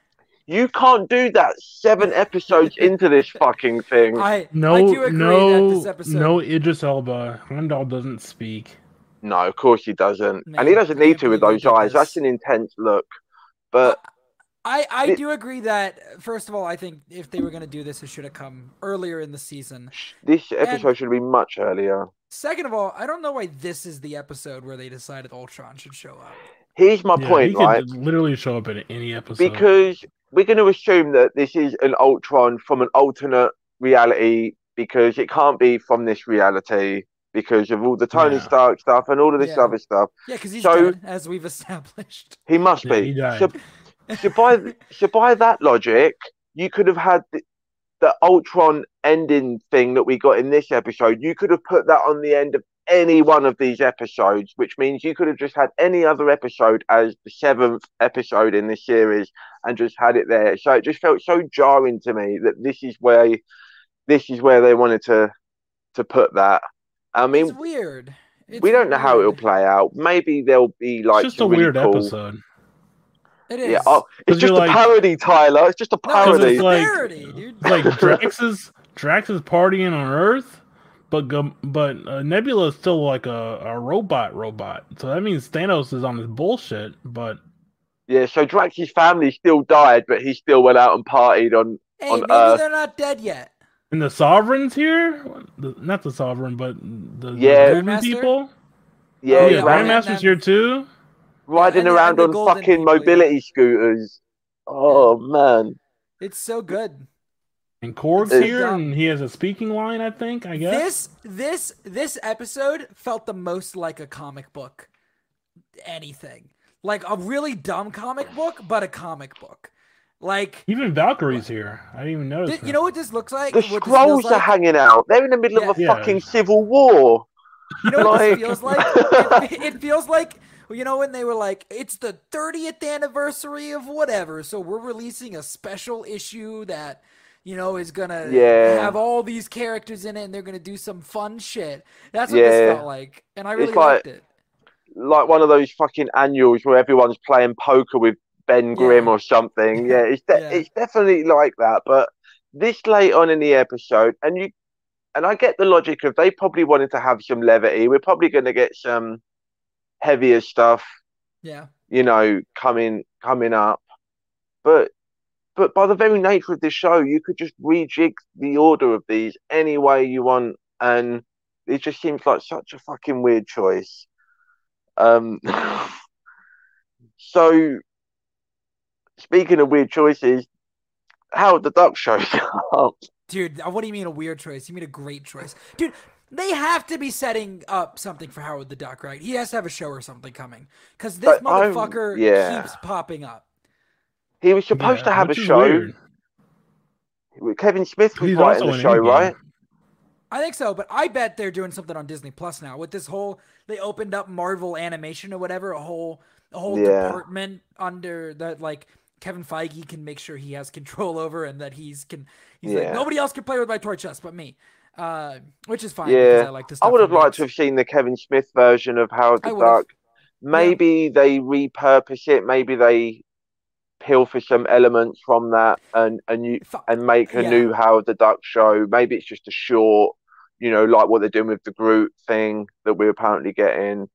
[SPEAKER 1] You can't do that seven episodes into this fucking thing.
[SPEAKER 2] I
[SPEAKER 3] No,
[SPEAKER 2] I do agree
[SPEAKER 3] no,
[SPEAKER 2] that this episode.
[SPEAKER 3] no. Idris Elba. Heimdall doesn't speak.
[SPEAKER 1] No, of course he doesn't,
[SPEAKER 2] Man,
[SPEAKER 1] and he doesn't need to with those eyes. That's an intense look. But
[SPEAKER 2] I I
[SPEAKER 1] It-
[SPEAKER 2] do agree that first of all, I think if they were gonna do this, it should have come earlier in the season.
[SPEAKER 1] this episode should be much earlier.
[SPEAKER 2] Second of all, I don't know why this is the episode where they decided Ultron should show up.
[SPEAKER 1] Here's my
[SPEAKER 3] Yeah, he
[SPEAKER 1] point,
[SPEAKER 3] could
[SPEAKER 1] right?
[SPEAKER 3] literally show up in any episode.
[SPEAKER 1] Because we're going to assume that this is an Ultron from an alternate reality because it can't be from this reality because of all the Tony
[SPEAKER 3] Yeah.
[SPEAKER 1] Stark stuff and all of this
[SPEAKER 2] Yeah.
[SPEAKER 1] other stuff.
[SPEAKER 2] Yeah, because he's
[SPEAKER 1] So-
[SPEAKER 2] dead, as we've established.
[SPEAKER 1] He must
[SPEAKER 3] Yeah,
[SPEAKER 1] be.
[SPEAKER 3] he.
[SPEAKER 1] So, so by so by that logic, you could have had the, the Ultron ending thing that we got in this episode. You could have put that on the end of any one of these episodes, which means you could have just had any other episode as the seventh episode in the series and just had it there. So it just felt so jarring to me that this is where this is where they wanted to to put that. I mean,
[SPEAKER 2] it's weird. It's
[SPEAKER 1] we don't know how it'll play out. Maybe there'll be like
[SPEAKER 3] it's just a
[SPEAKER 1] really
[SPEAKER 3] weird
[SPEAKER 1] cool-
[SPEAKER 3] episode.
[SPEAKER 2] It is.
[SPEAKER 1] Yeah, oh, it's
[SPEAKER 3] 'Cause
[SPEAKER 1] just a
[SPEAKER 3] like-
[SPEAKER 1] parody, Tyler. It's just a
[SPEAKER 2] no, it's
[SPEAKER 1] parody.
[SPEAKER 2] a
[SPEAKER 3] like-
[SPEAKER 2] parody, dude.
[SPEAKER 3] Like Drax is Drax is partying on Earth, but but uh, Nebula is still like a, a robot robot. So that means Thanos is on his bullshit. But
[SPEAKER 1] Yeah, so Drax's family still died, but he still went out and partied on.
[SPEAKER 2] hey,
[SPEAKER 1] on
[SPEAKER 2] maybe
[SPEAKER 1] Earth.
[SPEAKER 2] they're not dead yet.
[SPEAKER 3] And the Sovereigns here, the, not the Sovereign, but the, the
[SPEAKER 1] Yeah.
[SPEAKER 3] Golden people.
[SPEAKER 1] Yeah,
[SPEAKER 2] Oh,
[SPEAKER 3] yeah,
[SPEAKER 2] yeah,
[SPEAKER 3] Grandmaster's here too.
[SPEAKER 1] riding
[SPEAKER 2] and
[SPEAKER 1] around on fucking
[SPEAKER 2] people, yeah.
[SPEAKER 1] mobility scooters. Oh man,
[SPEAKER 2] It's so good.
[SPEAKER 3] And Korg's
[SPEAKER 1] It's
[SPEAKER 3] here,
[SPEAKER 2] dumb.
[SPEAKER 3] and he has a speaking line. I think. I guess.
[SPEAKER 2] This this this episode felt the most like a comic book. Anything. Like a really dumb comic book, but a comic book. Like
[SPEAKER 3] Even Valkyrie's here. I didn't even notice.
[SPEAKER 2] thi- you know what this looks like?
[SPEAKER 1] the
[SPEAKER 2] What this
[SPEAKER 1] scrolls
[SPEAKER 2] feels
[SPEAKER 1] are
[SPEAKER 2] like?
[SPEAKER 1] hanging out. They're in the middle of a
[SPEAKER 3] Yeah.
[SPEAKER 1] fucking civil war.
[SPEAKER 2] You know what
[SPEAKER 1] Like-
[SPEAKER 2] this feels like? It, it feels like you know when they were like, it's the 30th anniversary of whatever, so we're releasing a special issue that you know is gonna
[SPEAKER 1] Yeah.
[SPEAKER 2] have all these characters in it, and they're gonna do some fun shit. That's what this felt like, and I really
[SPEAKER 1] It's like-
[SPEAKER 2] liked it.
[SPEAKER 1] Like one of those fucking annuals where everyone's playing poker with Ben Grimm
[SPEAKER 2] Yeah.
[SPEAKER 1] or something. Yeah, it's de-
[SPEAKER 2] Yeah.
[SPEAKER 1] it's definitely like that. But this late on in the episode, and you and I get the logic of they probably wanted to have some levity. We're probably going to get some heavier stuff
[SPEAKER 2] Yeah,
[SPEAKER 1] you know, coming coming up. But but by the very nature of this show, you could just rejig the order of these any way you want, and it just seems like such a fucking weird choice. Um, so speaking of weird choices, Howard the Duck shows up.
[SPEAKER 2] dude. uh, What do you mean a weird choice? You mean a great choice, dude? They have to be setting up something for Howard the Duck, right? He has to have a show or something coming because this
[SPEAKER 1] But I'm-
[SPEAKER 2] motherfucker
[SPEAKER 1] yeah.
[SPEAKER 2] keeps popping up.
[SPEAKER 1] He was supposed
[SPEAKER 3] Yeah,
[SPEAKER 1] to have a show.
[SPEAKER 3] weird.
[SPEAKER 1] Kevin Smith was
[SPEAKER 3] He's
[SPEAKER 1] writing the show,
[SPEAKER 3] Endgame.
[SPEAKER 1] right?
[SPEAKER 2] I think so, but I bet they're doing something on Disney Plus now with this whole. They opened up Marvel Animation or whatever, a whole a whole
[SPEAKER 1] Yeah.
[SPEAKER 2] department under that like Kevin Feige can make sure he has control over and that he's can he's like
[SPEAKER 1] Yeah.
[SPEAKER 2] nobody else can play with my toy chest but me, uh, which is fine.
[SPEAKER 1] Yeah.
[SPEAKER 2] I like this.
[SPEAKER 1] I would have liked to have seen the Kevin Smith version of Howard the. Duck. Maybe they repurpose it. Maybe they peel for some elements from that and and you and make a
[SPEAKER 2] Yeah.
[SPEAKER 1] new Howard the Duck show. Maybe it's just a short, you know, like what they're doing with the Groot thing that we're apparently getting.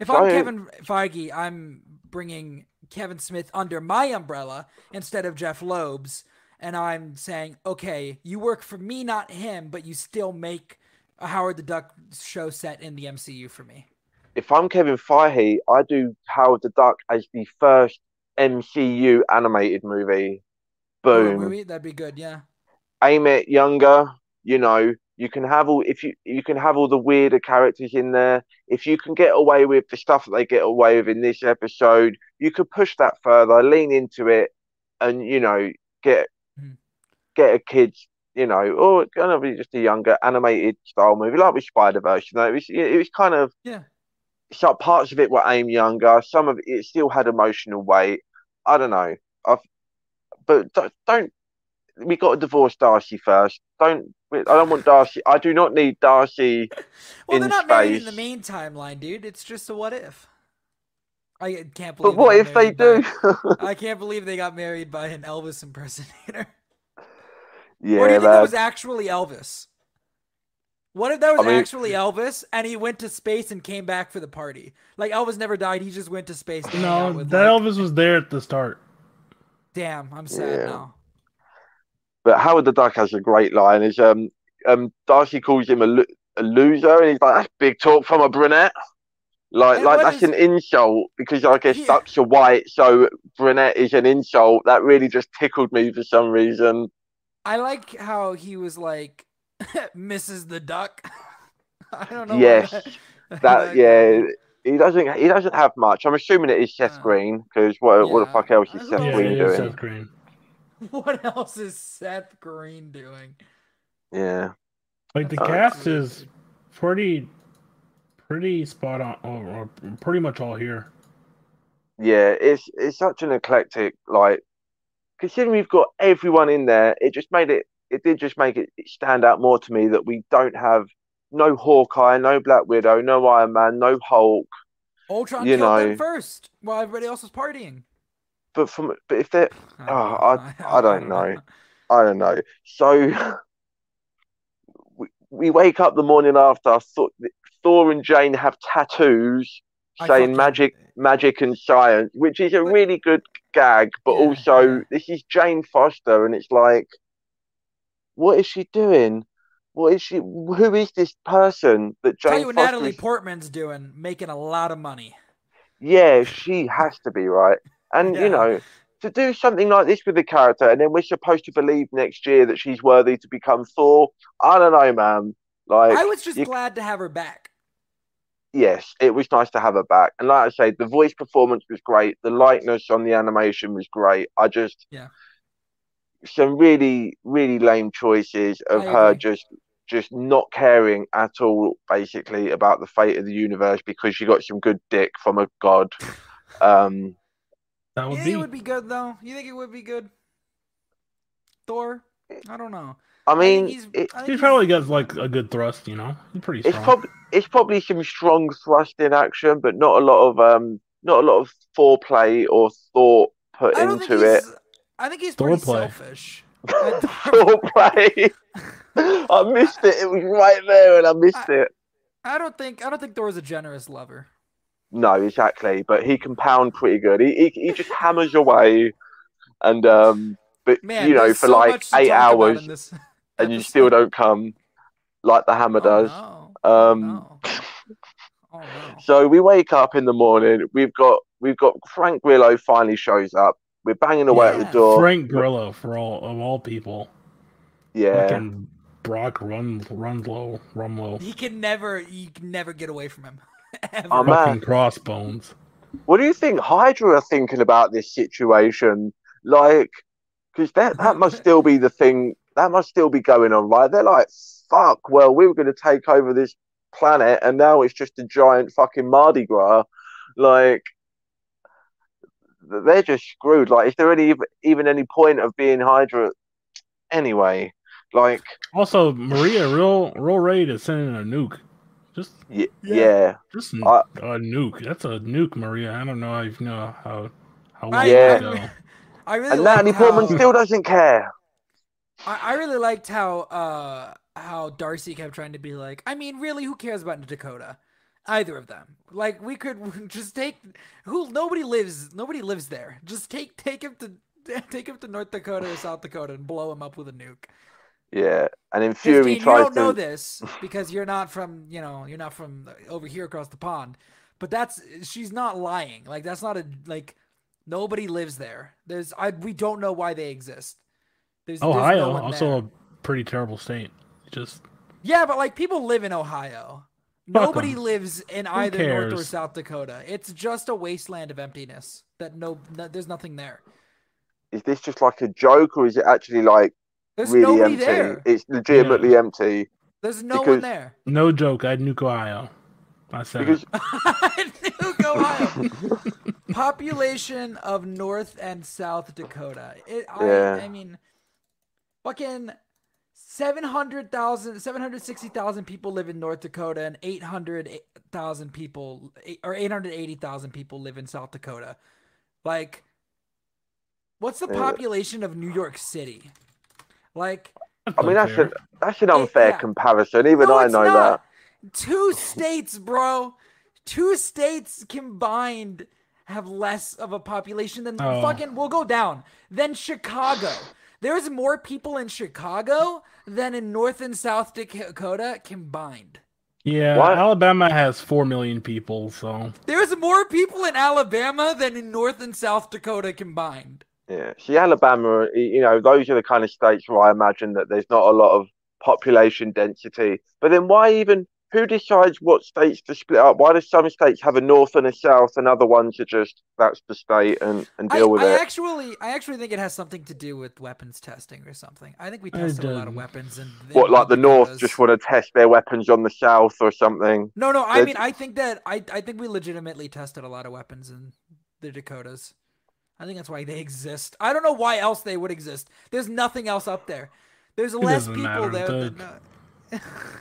[SPEAKER 2] If I'm Kevin Feige, I'm bringing Kevin Smith under my umbrella instead of Jeph Loeb's, and I'm saying, okay, you work for me, not him, but you still make a Howard the Duck show set in the MCU for me.
[SPEAKER 1] If I'm Kevin Feige, I do Howard the Duck as the first MCU animated movie.
[SPEAKER 2] Oh,
[SPEAKER 1] Boom.
[SPEAKER 2] movie? That'd be good, yeah.
[SPEAKER 1] aim it younger. You know, You can have all if you you can have all the weirder characters in there. If you can get away with the stuff that they get away with in this episode, you could push that further, lean into it, and you know get
[SPEAKER 2] Mhm.
[SPEAKER 1] get a kid's you know or kind of just a younger animated style movie like with Spider Verse. You know, it was it was kind of
[SPEAKER 2] Yeah.
[SPEAKER 1] some parts of it were aimed younger. Some of it still had emotional weight. I don't know. I've but don't, don't we got to divorce Darcy first. Don't I don't want Darcy. I do not need Darcy.
[SPEAKER 2] Well,
[SPEAKER 1] in
[SPEAKER 2] they're not married in the
[SPEAKER 1] space.
[SPEAKER 2] main timeline, dude. It's just a what if. I can't believe.
[SPEAKER 1] But
[SPEAKER 2] what
[SPEAKER 1] if they do?
[SPEAKER 2] by- I can't believe they got married by an Elvis impersonator.
[SPEAKER 1] yeah,
[SPEAKER 2] or do you think that was actually Elvis? What if that was
[SPEAKER 1] I mean-
[SPEAKER 2] actually Elvis and he went to space and came back for the party? Like Elvis never died; he just went to space. To
[SPEAKER 3] No,
[SPEAKER 2] with,
[SPEAKER 3] that
[SPEAKER 2] like-
[SPEAKER 3] Elvis was there at the start.
[SPEAKER 2] Damn, I'm sad
[SPEAKER 1] Yeah.
[SPEAKER 2] now.
[SPEAKER 1] But Howard the Duck has a great line. Is um um Darcy calls him a, lo- a loser, and he's like, "That's big talk from a brunette." Like
[SPEAKER 2] And
[SPEAKER 1] like
[SPEAKER 2] what
[SPEAKER 1] that's
[SPEAKER 2] is-
[SPEAKER 1] an insult because I guess
[SPEAKER 2] Yeah.
[SPEAKER 1] ducks are white, so brunette is an insult. That really just tickled me for some reason.
[SPEAKER 2] I like how he was like, "Mrs. the Duck." I don't know. why
[SPEAKER 1] Yes,
[SPEAKER 2] that,
[SPEAKER 1] That yeah. He doesn't. He doesn't have much. I'm assuming it is Seth
[SPEAKER 2] Oh.
[SPEAKER 1] Green because what? What the fuck else is Seth
[SPEAKER 3] Yeah,
[SPEAKER 1] Green
[SPEAKER 3] it is
[SPEAKER 1] doing?
[SPEAKER 3] Seth Green.
[SPEAKER 2] What else is Seth Green doing?
[SPEAKER 1] Yeah.
[SPEAKER 3] Like the
[SPEAKER 1] Uh,
[SPEAKER 3] cast is pretty, pretty spot on, or, or pretty much all here.
[SPEAKER 1] Yeah, it's it's such an eclectic like considering we've got everyone in there, it just made it it did just make it stand out more to me that we don't have no Hawkeye, no Black Widow, no Iron Man, no Hulk.
[SPEAKER 2] Ultron
[SPEAKER 1] You
[SPEAKER 2] killed
[SPEAKER 1] know-
[SPEAKER 2] them first while everybody else was partying.
[SPEAKER 1] But from but if they're Oh, I- I don't know. I don't know. So we, we wake up the morning after Thor, Thor and Jane have tattoos
[SPEAKER 2] I
[SPEAKER 1] saying magic magic and science, which is a really good gag, but
[SPEAKER 2] Yeah,
[SPEAKER 1] also
[SPEAKER 2] yeah.
[SPEAKER 1] this is Jane Foster, and it's like, what is she doing? What is she? Who is this person that
[SPEAKER 2] Tell
[SPEAKER 1] Jane
[SPEAKER 2] you what? Natalie Portman's doing, making a lot of money.
[SPEAKER 1] yeah, she has to be right, and
[SPEAKER 2] Yeah.
[SPEAKER 1] you know. To do something like this with the character, and then we're supposed to believe next year that she's worthy to become Thor. I don't know, man. Like,
[SPEAKER 2] I was just
[SPEAKER 1] you-
[SPEAKER 2] glad to have her back.
[SPEAKER 1] Yes, it was nice to have her back. And like I say, the voice performance was great. The likeness on the animation was great. I just
[SPEAKER 2] Yeah.
[SPEAKER 1] some really, really lame choices of
[SPEAKER 2] I
[SPEAKER 1] her
[SPEAKER 2] agree.
[SPEAKER 1] just just not caring at all, basically, about the fate of the universe because she got some good dick from a god. Um,
[SPEAKER 3] That
[SPEAKER 2] You
[SPEAKER 3] would
[SPEAKER 2] think
[SPEAKER 3] be.
[SPEAKER 2] it would be good though? You think it would be good? Thor? I don't know.
[SPEAKER 1] I
[SPEAKER 2] I
[SPEAKER 1] mean,
[SPEAKER 2] he's,
[SPEAKER 1] it,
[SPEAKER 3] He
[SPEAKER 2] he's-
[SPEAKER 3] probably got like a good thrust, you know. He's pretty
[SPEAKER 1] it's probably it's probably some strong thrust in action, but not a lot of um, not a lot of foreplay or thought put
[SPEAKER 2] I don't think
[SPEAKER 1] into it.
[SPEAKER 2] I think he's
[SPEAKER 3] Thor
[SPEAKER 2] pretty
[SPEAKER 3] play.
[SPEAKER 2] selfish.
[SPEAKER 1] foreplay. I missed it. It was right there, and I missed
[SPEAKER 2] I-
[SPEAKER 1] it.
[SPEAKER 2] I don't think. I don't think Thor's a generous lover.
[SPEAKER 1] No, exactly. But he can pound pretty good. He he, he just hammers away, and um, but
[SPEAKER 2] Man,
[SPEAKER 1] you know, for
[SPEAKER 2] so
[SPEAKER 1] like eight hours,
[SPEAKER 2] in this
[SPEAKER 1] and you still don't come, like the hammer
[SPEAKER 2] Oh,
[SPEAKER 1] does.
[SPEAKER 2] no. Oh,
[SPEAKER 1] Um,
[SPEAKER 2] no. Oh no.
[SPEAKER 1] So we wake up in the morning. We've got we've got Frank Grillo finally shows up. We're banging away at the door.
[SPEAKER 3] Frank Grillo, for all of all people,
[SPEAKER 1] yeah,
[SPEAKER 3] fucking Brock Run Runlow, Rumlow,
[SPEAKER 2] He can never. You can never get away from him. Ever.
[SPEAKER 1] Oh, man.
[SPEAKER 3] fucking Crossbones.
[SPEAKER 1] What do you think Hydra are thinking about this situation? Like, because that that must still be the thing. That must still be going on, right? They're like, fuck. Well, we were going to take over this planet, and now it's just a giant fucking Mardi Gras. Like, they're just screwed. Like, is there any even any point of being Hydra? Anyway, like,
[SPEAKER 3] Also, Maria, real, real ready to send in a nuke. Just,
[SPEAKER 1] y-
[SPEAKER 2] Yeah.
[SPEAKER 1] yeah.
[SPEAKER 3] just
[SPEAKER 1] I-
[SPEAKER 3] a nuke. That's a nuke, Maria. I don't know if you know how how
[SPEAKER 2] I,
[SPEAKER 1] Yeah.
[SPEAKER 3] it.
[SPEAKER 2] I really
[SPEAKER 1] And
[SPEAKER 2] liked
[SPEAKER 1] Natalie
[SPEAKER 2] how,
[SPEAKER 1] Portman still doesn't care.
[SPEAKER 2] I, I really liked how uh how Darcy kept trying to be like, I mean, really, who cares about Dakota? Either of them. Like we could just take who nobody lives nobody lives there. Just take take him to take him to North Dakota or South Dakota and blow him up with a nuke.
[SPEAKER 1] Yeah, and
[SPEAKER 2] in
[SPEAKER 1] Fury
[SPEAKER 2] Dean, you don't know this because you're not from you know you're not from over here across the pond. But that's she's not lying. Like that's not a like nobody lives there. There's I we don't know why they exist. There's, there's no
[SPEAKER 3] Ohio, also
[SPEAKER 2] there.
[SPEAKER 3] a pretty terrible state. Just
[SPEAKER 2] Yeah, but like people live in Ohio.
[SPEAKER 3] Fuck
[SPEAKER 2] Nobody
[SPEAKER 3] 'em.
[SPEAKER 2] lives in either North or? South Dakota. It's just a wasteland of emptiness that no, no there's nothing there.
[SPEAKER 1] Is this just like a joke, or is it actually like
[SPEAKER 2] There's
[SPEAKER 1] really
[SPEAKER 2] nobody
[SPEAKER 1] empty?
[SPEAKER 2] there.
[SPEAKER 1] It's legitimately empty.
[SPEAKER 2] There's no one there.
[SPEAKER 3] No joke. I'd nuke Ohio. I said
[SPEAKER 1] Because
[SPEAKER 3] it.
[SPEAKER 2] Nuke, Ohio. Population of North and South Dakota. It,
[SPEAKER 1] Yeah.
[SPEAKER 2] I, I mean, fucking 700,000, 760,000 people live in North Dakota and 800,000 people, or 880,000 people live in South Dakota. Like, what's the
[SPEAKER 1] uh,
[SPEAKER 2] population of New York City? Like,
[SPEAKER 1] I mean, that's
[SPEAKER 3] unfair.
[SPEAKER 1] an that's an unfair
[SPEAKER 2] yeah.
[SPEAKER 1] comparison. Even
[SPEAKER 2] no,
[SPEAKER 1] I know
[SPEAKER 2] not.
[SPEAKER 1] that.
[SPEAKER 2] Two states, bro. Two states combined have less of a population than
[SPEAKER 3] Oh.
[SPEAKER 2] fucking. We'll go down. Than Chicago. There's more people in Chicago than in North and South Dakota combined.
[SPEAKER 3] Yeah,
[SPEAKER 1] What?
[SPEAKER 3] Alabama has four million people, so
[SPEAKER 2] There's more people in Alabama than in North and South Dakota combined.
[SPEAKER 1] Yeah. See, Alabama, you know, those are the kind of states where I imagine that there's not a lot of population density. But then why even, who decides what states to split up? Why do some states have a north and a south and other ones are just, that's the state and, and
[SPEAKER 2] I,
[SPEAKER 1] deal with
[SPEAKER 2] I
[SPEAKER 1] it?
[SPEAKER 2] actually, I actually think it has something to do with weapons testing or something. I think we tested a lot of weapons and
[SPEAKER 1] What, like the north just want to test their weapons on the south or something?
[SPEAKER 2] No, no. I
[SPEAKER 1] They're
[SPEAKER 2] mean, I think that I I think we legitimately tested a lot of weapons in the Dakotas. I think that's why they exist. I don't know why else they would exist. There's nothing else up there. There's less people
[SPEAKER 3] matter,
[SPEAKER 2] there.
[SPEAKER 3] the-
[SPEAKER 2] Than, uh,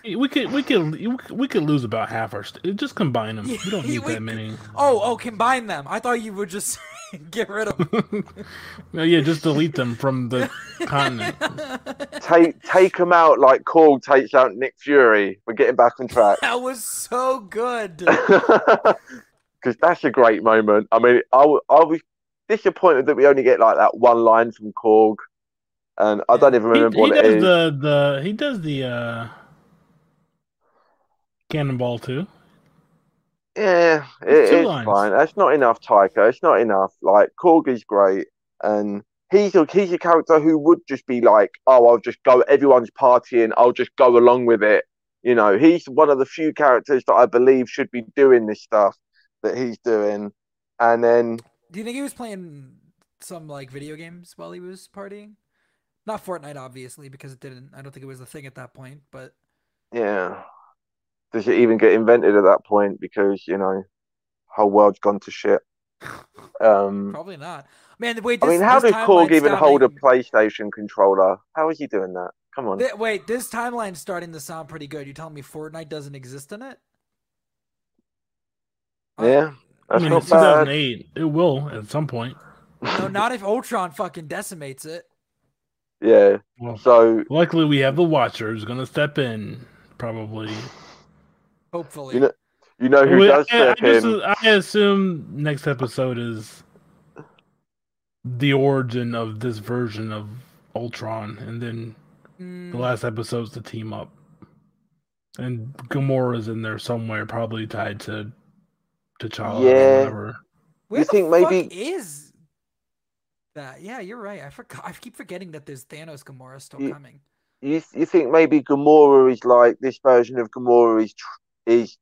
[SPEAKER 3] we could we could we could lose about half our. St- just combine them. We don't need
[SPEAKER 2] we-
[SPEAKER 3] that many.
[SPEAKER 2] oh, oh, combine them. I thought you would just get rid of them.
[SPEAKER 3] no, yeah, just delete them from the continent.
[SPEAKER 1] Take take them out like Korg takes out Nick Fury. We're getting back on track.
[SPEAKER 2] that was so good.
[SPEAKER 1] Because that's a great moment. I mean, I, w- I was disappointed that we only get like that one line from Korg. And I don't even remember
[SPEAKER 3] he
[SPEAKER 1] what it
[SPEAKER 3] does
[SPEAKER 1] is.
[SPEAKER 3] the the he does the uh cannonball too.
[SPEAKER 1] Yeah,
[SPEAKER 3] It's
[SPEAKER 1] it
[SPEAKER 3] two
[SPEAKER 1] is
[SPEAKER 3] lines.
[SPEAKER 1] fine. That's not enough, Taika. It's not enough. Like Korg is great, and he's a he's a character who would just be like, oh, I'll just go. Everyone's partying. I'll just go along with it. You know, he's one of the few characters that I believe should be doing this stuff that he's doing. And then,
[SPEAKER 2] Do you think he was playing some like video games while he was partying? Not Fortnite, obviously, because it didn't. I don't think it was a thing at that point. But
[SPEAKER 1] yeah, does it even get invented at that point? Because you know, whole world's gone to shit. Um,
[SPEAKER 2] probably not. Man, wait.
[SPEAKER 1] I
[SPEAKER 2] This,
[SPEAKER 1] mean, how
[SPEAKER 2] this
[SPEAKER 1] did Korg even hold a PlayStation controller? How is he doing that? Come on.
[SPEAKER 2] Th- wait, this timeline's starting to sound pretty good. You telling me Fortnite doesn't exist in it?
[SPEAKER 1] Yeah,
[SPEAKER 3] I mean,
[SPEAKER 1] not
[SPEAKER 3] it's
[SPEAKER 1] bad.
[SPEAKER 3] 2008. It will at some point.
[SPEAKER 2] No, not if Ultron fucking decimates it.
[SPEAKER 1] Yeah.
[SPEAKER 3] Well,
[SPEAKER 1] So
[SPEAKER 3] luckily we have the Watcher who's gonna step in. Probably.
[SPEAKER 2] Hopefully.
[SPEAKER 1] you know, you know who
[SPEAKER 3] Well,
[SPEAKER 1] does
[SPEAKER 3] I, I,
[SPEAKER 1] step
[SPEAKER 3] just-
[SPEAKER 1] in?
[SPEAKER 3] I assume next episode is the origin of this version of Ultron, and then
[SPEAKER 2] Mm,
[SPEAKER 3] the last episode's the team up. And Gamora's in there somewhere, probably tied to T'Challa
[SPEAKER 1] Yeah.
[SPEAKER 3] or whatever.
[SPEAKER 2] where
[SPEAKER 1] you
[SPEAKER 2] the
[SPEAKER 1] think
[SPEAKER 2] fuck
[SPEAKER 1] maybe-
[SPEAKER 2] is that? Yeah, you're right. I forgot. I keep forgetting that there's Thanos Gamora still
[SPEAKER 1] You-
[SPEAKER 2] coming.
[SPEAKER 1] You you think maybe Gamora is like this version of Gamora is tr- is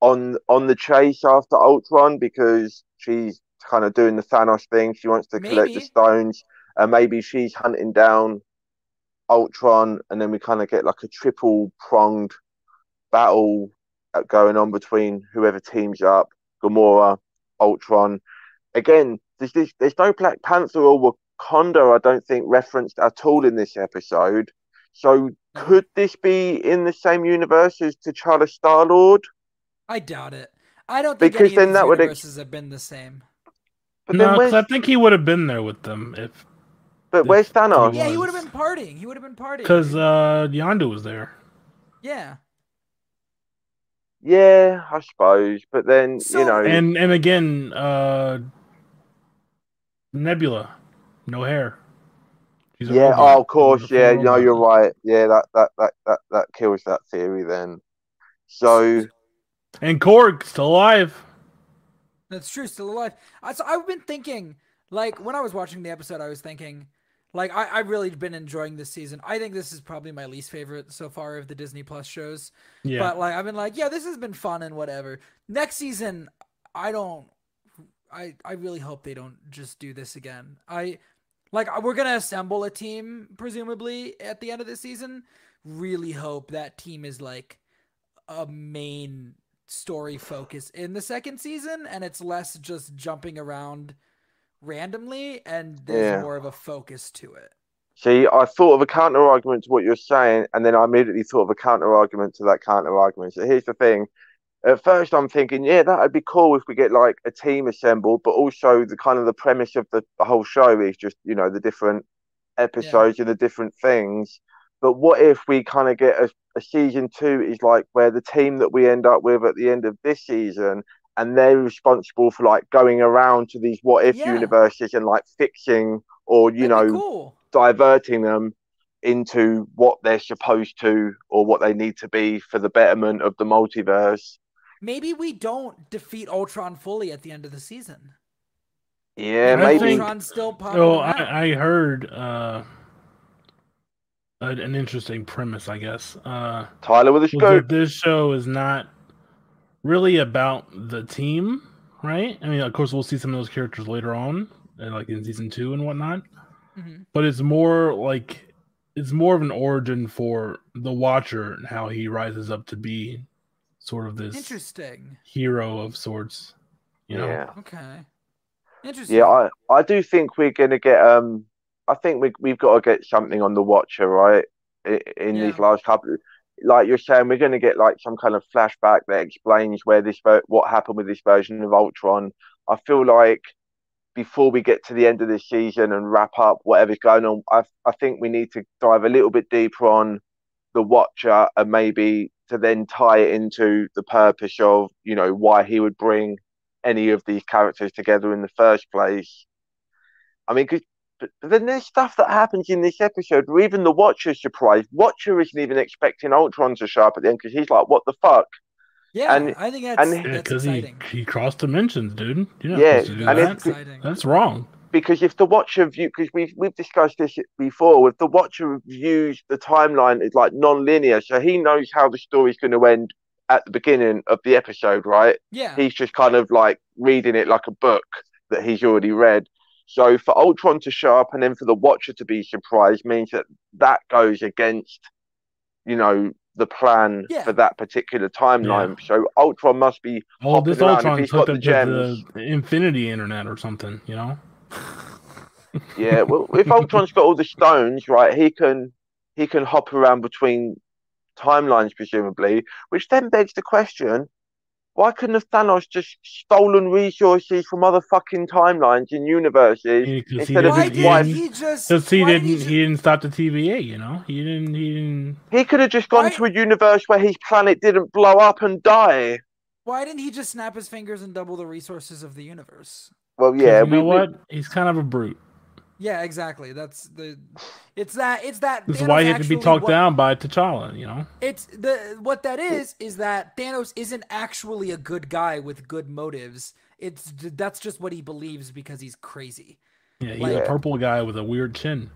[SPEAKER 1] on on the chase after Ultron because she's kind of doing the Thanos thing. She wants to collect the stones, and maybe she's hunting down Ultron, and then we kind of get like a triple pronged battle going on between whoever teams up, Gamora, Ultron. Again, there's this, there's no Black Panther or Wakanda, I don't think, referenced at all in this episode. So could this be in the same universe as T'Challa Star Lord?
[SPEAKER 2] I doubt it. I don't think
[SPEAKER 1] Because
[SPEAKER 2] any
[SPEAKER 1] then
[SPEAKER 2] of
[SPEAKER 1] that
[SPEAKER 2] these
[SPEAKER 1] would ex-
[SPEAKER 2] have been the same.
[SPEAKER 1] But
[SPEAKER 3] no,
[SPEAKER 1] then
[SPEAKER 3] because
[SPEAKER 1] where's,
[SPEAKER 3] I think he would have been there with them if
[SPEAKER 1] but where's Thanos?
[SPEAKER 2] Yeah, he would have been partying. He would have been partying.
[SPEAKER 3] because uh, Yondu was there.
[SPEAKER 2] yeah.
[SPEAKER 1] Yeah, I suppose. But then
[SPEAKER 2] So-
[SPEAKER 1] you know,
[SPEAKER 3] And and again, uh, Nebula, no hair. She's
[SPEAKER 1] yeah. Oh, of course. Yeah,
[SPEAKER 3] full
[SPEAKER 1] no, you're right. Yeah, that that that that that kills that theory then. So
[SPEAKER 3] And Korg still alive.
[SPEAKER 2] That's true. Still alive. I, so I've been thinking, like when I was watching the episode, I was thinking, Like I, I really been enjoying this season. I think this is probably my least favorite so far of the Disney Plus shows.
[SPEAKER 3] Yeah.
[SPEAKER 2] But like I've been like, yeah, this has been fun and whatever. Next season, I don't. I I really hope they don't just do this again. I like uh, we're gonna assemble a team presumably at the end of the season. Really hope that team is like a main story focus in the second season, and it's less just jumping around randomly, and there's
[SPEAKER 1] Yeah.
[SPEAKER 2] more of a focus to it.
[SPEAKER 1] See, I thought of a counter argument to what you're saying, and then I immediately thought of a counter argument to that counter argument. So here's the thing. At first, I'm thinking, yeah, that'd be cool if we get like a team assembled, but also the kind of the premise of the, the whole show is just, you know, the different episodes and the different things. But what if we kind of get a, a season two is like where the team that we end up with at the end of this season and they're responsible for like going around to these what if
[SPEAKER 2] Yeah.
[SPEAKER 1] universes and like fixing or, you
[SPEAKER 2] That'd
[SPEAKER 1] know,
[SPEAKER 2] cool.
[SPEAKER 1] diverting them into what they're supposed to or what they need to be for the betterment of the multiverse.
[SPEAKER 2] Maybe we don't defeat Ultron fully at the end of the season.
[SPEAKER 1] Yeah,
[SPEAKER 3] I
[SPEAKER 1] maybe.
[SPEAKER 3] think-
[SPEAKER 2] Ultron's still popping
[SPEAKER 3] Oh. I, I heard uh, an, an interesting premise, I guess. Uh,
[SPEAKER 1] Tyler with a
[SPEAKER 3] was this show is not really about the team, right? I mean, of course, we'll see some of those characters later on, and like in season two and whatnot.
[SPEAKER 2] Mhm.
[SPEAKER 3] But it's more like it's more of an origin for the Watcher and how he rises up to be sort of this
[SPEAKER 2] Interesting.
[SPEAKER 3] hero of sorts. You know,
[SPEAKER 1] Yeah.
[SPEAKER 2] Okay. Interesting.
[SPEAKER 1] Yeah, I, I do think we're gonna get um I think we we've got to get something on the Watcher, right? I- In these last couple like you're saying, we're gonna get like some kind of flashback that explains where this ver- what happened with this version of Ultron. I feel like before we get to the end of this season and wrap up whatever's going on, I I think we need to dive a little bit deeper on the Watcher and maybe to then tie it into the purpose of you know why he would bring any of these characters together in the first place. I mean, 'cause- but, but then there's stuff that happens in this episode where even the Watcher's surprised. Watcher isn't even expecting Ultron to show up at the end because he's like, "What the fuck?"
[SPEAKER 2] Yeah,
[SPEAKER 1] and-
[SPEAKER 2] I think that's,
[SPEAKER 1] and-
[SPEAKER 3] yeah,
[SPEAKER 2] that's
[SPEAKER 3] because he he crossed dimensions, dude. You're not
[SPEAKER 1] Yeah,
[SPEAKER 3] to do
[SPEAKER 1] and
[SPEAKER 3] that.
[SPEAKER 2] That's exciting.
[SPEAKER 3] That's wrong.
[SPEAKER 1] Because if the Watcher view, because we've we've discussed this before, if the Watcher views the timeline is like non-linear, so he knows how the story's going to end at the beginning of the episode, right?
[SPEAKER 2] yeah.
[SPEAKER 1] he's just kind of like reading it like a book that he's already read. So for Ultron to show up and then for the Watcher to be surprised means that that goes against, you know, the plan
[SPEAKER 2] Yeah.
[SPEAKER 1] for that particular timeline. So Ultron must be
[SPEAKER 3] Oh, this
[SPEAKER 1] around. If
[SPEAKER 3] Ultron's
[SPEAKER 1] he's got
[SPEAKER 3] hooked
[SPEAKER 1] the
[SPEAKER 3] up to the Infinity Internet or something, you know?
[SPEAKER 1] Yeah, well, if Ultron's got all the stones, right, he can he can hop around between timelines, presumably, which then begs the question: Why couldn't have Thanos just stolen resources from other fucking timelines and universes
[SPEAKER 3] Because he
[SPEAKER 1] instead of
[SPEAKER 2] Why
[SPEAKER 1] his
[SPEAKER 2] did
[SPEAKER 1] wife?
[SPEAKER 2] he just?
[SPEAKER 3] because he
[SPEAKER 2] why did
[SPEAKER 3] didn't,
[SPEAKER 2] ju-
[SPEAKER 3] he didn't stop the TVA, you know? He didn't, he didn't.
[SPEAKER 1] He could have just gone
[SPEAKER 2] Why-
[SPEAKER 1] to a universe where his planet didn't blow up and die.
[SPEAKER 2] Why didn't he just snap his fingers and double the resources of the universe?
[SPEAKER 1] Well,
[SPEAKER 3] 'cause
[SPEAKER 1] yeah,
[SPEAKER 3] you know
[SPEAKER 1] we, we-
[SPEAKER 3] what? He's kind of a brute.
[SPEAKER 2] Yeah, exactly. That's the. It's that. It's that.
[SPEAKER 3] This is
[SPEAKER 2] Thanos
[SPEAKER 3] why he had to be talked
[SPEAKER 2] wa-
[SPEAKER 3] down by T'Challa, you know?
[SPEAKER 2] It's the what that is is that Thanos isn't actually a good guy with good motives. It's that's just what he believes because he's crazy.
[SPEAKER 3] Yeah, he's
[SPEAKER 2] Like-
[SPEAKER 3] a purple guy with a weird chin.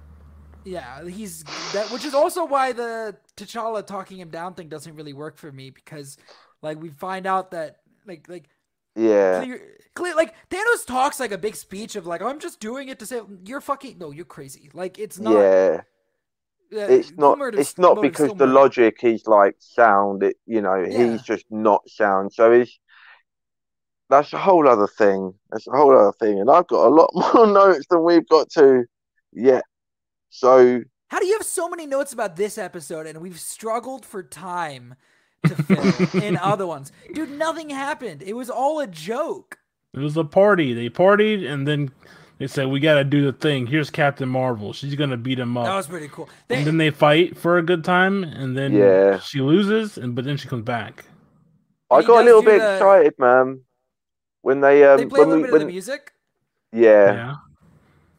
[SPEAKER 2] Yeah, he's that, which is also why the T'Challa talking him down thing doesn't really work for me because, like, we find out that like like
[SPEAKER 1] yeah,
[SPEAKER 2] clear, clear like Thanos talks like a big speech of like I'm just doing it to say you're fucking no you're crazy like it's not
[SPEAKER 1] yeah. It's not.
[SPEAKER 2] motives-
[SPEAKER 1] It's not because the
[SPEAKER 2] murder.
[SPEAKER 1] logic is like sound. It, you know,
[SPEAKER 2] Yeah.
[SPEAKER 1] he's just not sound. So he's. That's a whole other thing. That's a whole other thing, and I've got a lot more notes than we've got to yet. So
[SPEAKER 2] How do you have so many notes about this episode and we've struggled for time to fill in other ones? Dude, nothing happened. It was all a joke.
[SPEAKER 3] It was a party. They partied, and then they said, "We got to do the thing." Here's Captain Marvel. She's gonna beat him up,
[SPEAKER 2] That was pretty cool. They,
[SPEAKER 3] and then they fight for a good time, and then
[SPEAKER 1] Yeah.
[SPEAKER 3] she loses, and but then she comes back.
[SPEAKER 1] I
[SPEAKER 2] He
[SPEAKER 1] got a little bit
[SPEAKER 2] the-
[SPEAKER 1] excited, man, when they um
[SPEAKER 2] they play a
[SPEAKER 1] when
[SPEAKER 2] little
[SPEAKER 1] we
[SPEAKER 2] bit of the music.
[SPEAKER 1] yeah.
[SPEAKER 3] Yeah,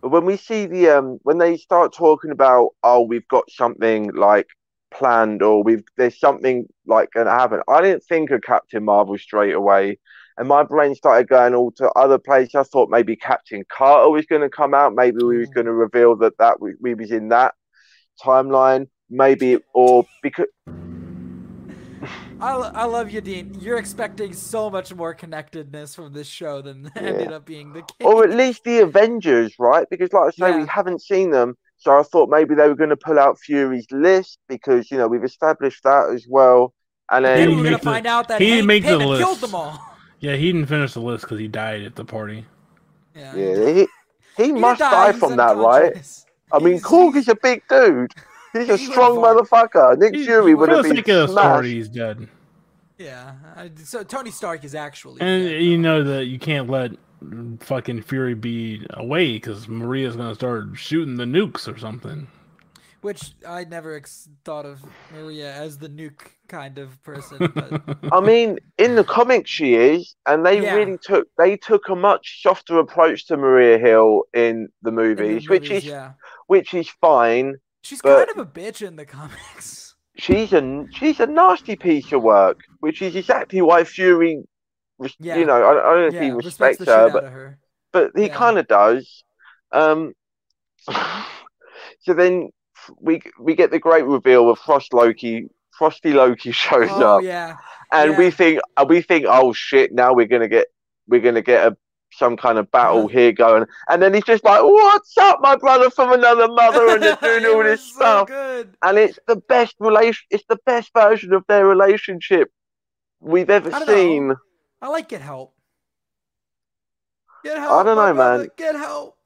[SPEAKER 1] But when we see the um when they start talking about oh we've got something like planned or we've there's something like gonna happen, I didn't think of Captain Marvel straight away. and my brain started going all to other places. I thought maybe Captain Carter was going to come out. Maybe we was
[SPEAKER 2] Mm.
[SPEAKER 1] going to reveal that that we, we was in that timeline. Maybe or because
[SPEAKER 2] I, I love you, Dean. You're expecting so much more connectedness from this show than ended up being the case.
[SPEAKER 1] or at least the Avengers, right? Because like I say, we haven't seen them. So I thought maybe they were going to pull out Fury's list because you know we've established that as well. And
[SPEAKER 2] Then
[SPEAKER 1] then
[SPEAKER 3] He
[SPEAKER 2] we're gonna find out that
[SPEAKER 3] he
[SPEAKER 2] Hank
[SPEAKER 3] makes the
[SPEAKER 2] Pym had killed them all.
[SPEAKER 3] Yeah, he didn't finish the list because he died at the party.
[SPEAKER 2] Yeah,
[SPEAKER 1] yeah, he, he
[SPEAKER 2] He
[SPEAKER 1] must
[SPEAKER 2] died,
[SPEAKER 1] die from that, right? I mean,
[SPEAKER 2] He's-
[SPEAKER 1] Korg is a big dude. He's a
[SPEAKER 2] He
[SPEAKER 1] strong motherfucker. Nick
[SPEAKER 3] He-
[SPEAKER 1] Fury would have been
[SPEAKER 3] sake of the
[SPEAKER 1] smashed.
[SPEAKER 3] story, he's dead.
[SPEAKER 2] Yeah, I, so Tony Stark is actually.
[SPEAKER 3] And
[SPEAKER 2] dead,
[SPEAKER 3] you
[SPEAKER 2] though.
[SPEAKER 3] know that you can't let fucking Fury be away because Maria's gonna start shooting the nukes or something.
[SPEAKER 2] Which I never ex- thought of Maria as the nuke kind of person, but
[SPEAKER 1] I mean, in the comics she is, and they
[SPEAKER 2] Yeah.
[SPEAKER 1] really took they took a much softer approach to Maria Hill in the
[SPEAKER 2] in the
[SPEAKER 1] movies, which is
[SPEAKER 2] yeah,
[SPEAKER 1] which is fine.
[SPEAKER 2] she's
[SPEAKER 1] but-
[SPEAKER 2] kind of a bitch in the comics.
[SPEAKER 1] She's a she's a nasty piece of work, which is exactly why Fury, res-
[SPEAKER 2] Yeah.
[SPEAKER 1] you know, I, I don't know if
[SPEAKER 2] Yeah,
[SPEAKER 1] he
[SPEAKER 2] respects
[SPEAKER 1] respects her, but
[SPEAKER 2] her.
[SPEAKER 1] but he
[SPEAKER 2] Yeah.
[SPEAKER 1] kind of does. Um, so then we we get the great reveal of Frost Loki. Frosty Loki shows
[SPEAKER 2] Oh
[SPEAKER 1] up,
[SPEAKER 2] yeah,
[SPEAKER 1] and we think uh, we think, oh shit, now we're gonna get we're gonna get a some kind of battle
[SPEAKER 2] Uh-huh.
[SPEAKER 1] here going, and then he's just like, "What's up, my brother from another mother?" and they're doing all this
[SPEAKER 2] so
[SPEAKER 1] stuff,
[SPEAKER 2] Good.
[SPEAKER 1] and it's the best relation. It's the best version of their relationship we've ever
[SPEAKER 2] seen. know. I like get help. Get help.
[SPEAKER 1] I don't know,
[SPEAKER 2] brother,
[SPEAKER 1] man.
[SPEAKER 2] Get help.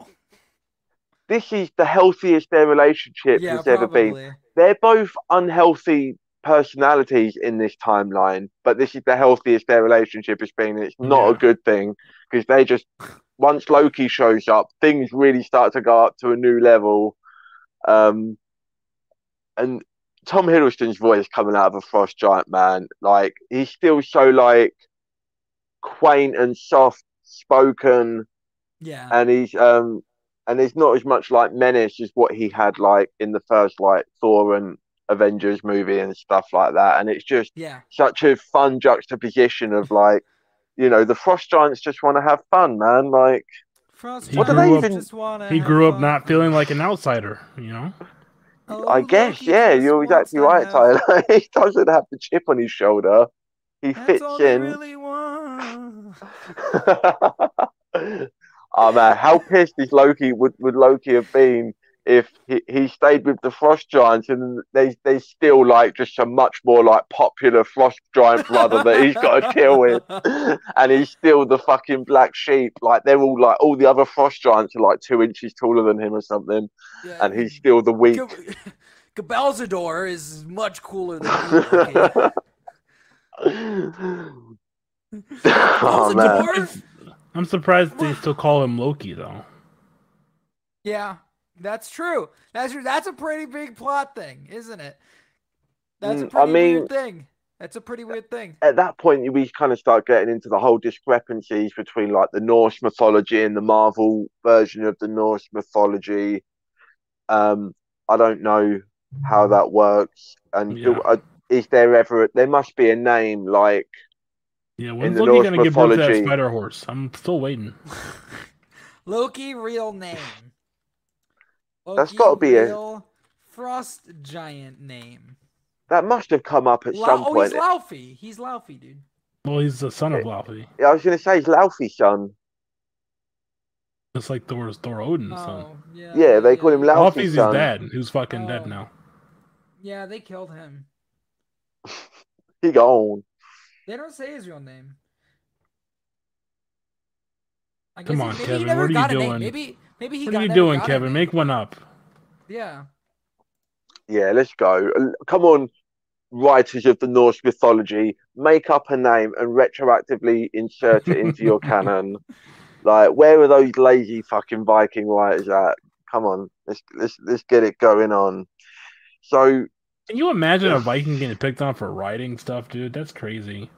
[SPEAKER 1] This is the healthiest their relationship
[SPEAKER 2] Yeah,
[SPEAKER 1] has ever been. they're both unhealthy personalities in this timeline, but this is the healthiest their relationship has been. It's not a good thing because they just once Loki shows up, things really start to go up to a new level. Um, and Tom Hiddleston's voice coming out of a Frost Giant, man, like he's still so like quaint and soft spoken
[SPEAKER 2] Yeah.
[SPEAKER 1] and he's um and there's not as much like menace as what he had like in the first like Thor and Avengers movie and stuff like that. And it's just
[SPEAKER 2] yeah.
[SPEAKER 1] such a fun juxtaposition of like, you know, the Frost Giants just want to have fun, man. Like,
[SPEAKER 2] Frost
[SPEAKER 3] What do
[SPEAKER 2] Giants
[SPEAKER 3] they
[SPEAKER 1] even-
[SPEAKER 2] wanna
[SPEAKER 3] He grew up
[SPEAKER 2] fun.
[SPEAKER 3] not feeling like an outsider, you know.
[SPEAKER 2] Oh,
[SPEAKER 1] I guess, yeah, you're exactly right, Tyler. he doesn't have the chip on his shoulder. He
[SPEAKER 2] That's
[SPEAKER 1] fits
[SPEAKER 2] all they
[SPEAKER 1] in.
[SPEAKER 2] really want.
[SPEAKER 1] Oh man, how pissed is Loki would, would Loki have been if he, he stayed with the Frost Giants and they they still like just a much more like popular Frost Giant brother that he's got to deal with, and he's still the fucking black sheep. Like they're all like all the other Frost Giants are like two inches taller than him or something,
[SPEAKER 2] Yeah,
[SPEAKER 1] and he's still the weak.
[SPEAKER 2] Gabalzador is much cooler than.
[SPEAKER 1] oh man.
[SPEAKER 3] I'm surprised they still call him Loki though.
[SPEAKER 2] Yeah, that's true. That's true. That's a pretty big plot thing, isn't it? That's a
[SPEAKER 1] Mm,
[SPEAKER 2] pretty
[SPEAKER 1] I mean-
[SPEAKER 2] weird thing. That's a pretty weird thing.
[SPEAKER 1] at that point we kind of start getting into the whole discrepancies between like the Norse mythology and the Marvel version of the Norse mythology. Um, I don't know how that works, and do, uh, is there ever? There must be a name like
[SPEAKER 3] Yeah, when's
[SPEAKER 1] the
[SPEAKER 3] Loki
[SPEAKER 1] Norse
[SPEAKER 3] gonna give birth to that
[SPEAKER 1] mythology-
[SPEAKER 3] spider horse? I'm still waiting.
[SPEAKER 2] Loki, real name.
[SPEAKER 1] That's gotta be a-
[SPEAKER 2] frost giant name.
[SPEAKER 1] that must have come up at
[SPEAKER 2] Lau-
[SPEAKER 1] some
[SPEAKER 2] oh,
[SPEAKER 1] point.
[SPEAKER 2] he's Laufey. He's Laufey, dude.
[SPEAKER 3] Well, he's the son of eh, Laufey,
[SPEAKER 1] I was going to say he's Laufey's son.
[SPEAKER 3] just like Thor's Thor Odin's oh, son.
[SPEAKER 2] Oh, yeah.
[SPEAKER 1] Yeah, they call him
[SPEAKER 2] yeah.
[SPEAKER 1] Laufey's
[SPEAKER 3] Laufey's his dad, who's fucking dead
[SPEAKER 2] Oh.
[SPEAKER 3] now.
[SPEAKER 2] Yeah, they killed him.
[SPEAKER 1] He gone.
[SPEAKER 2] They don't say his real name. I
[SPEAKER 3] Come
[SPEAKER 2] guess
[SPEAKER 3] on,
[SPEAKER 2] he, maybe
[SPEAKER 3] Kevin,
[SPEAKER 2] he never
[SPEAKER 3] what are you doing?
[SPEAKER 2] Maybe maybe he
[SPEAKER 3] What
[SPEAKER 2] got
[SPEAKER 3] are you doing, Kevin? Make one up.
[SPEAKER 2] Yeah.
[SPEAKER 1] Yeah, let's go. Come on, writers of the Norse mythology, make up a name and retroactively insert it into your canon. Like, where are those lazy fucking Viking writers at? Come on, let's let's let's get it going on. So,
[SPEAKER 3] Can you imagine a Viking getting picked on for writing stuff, dude? That's crazy.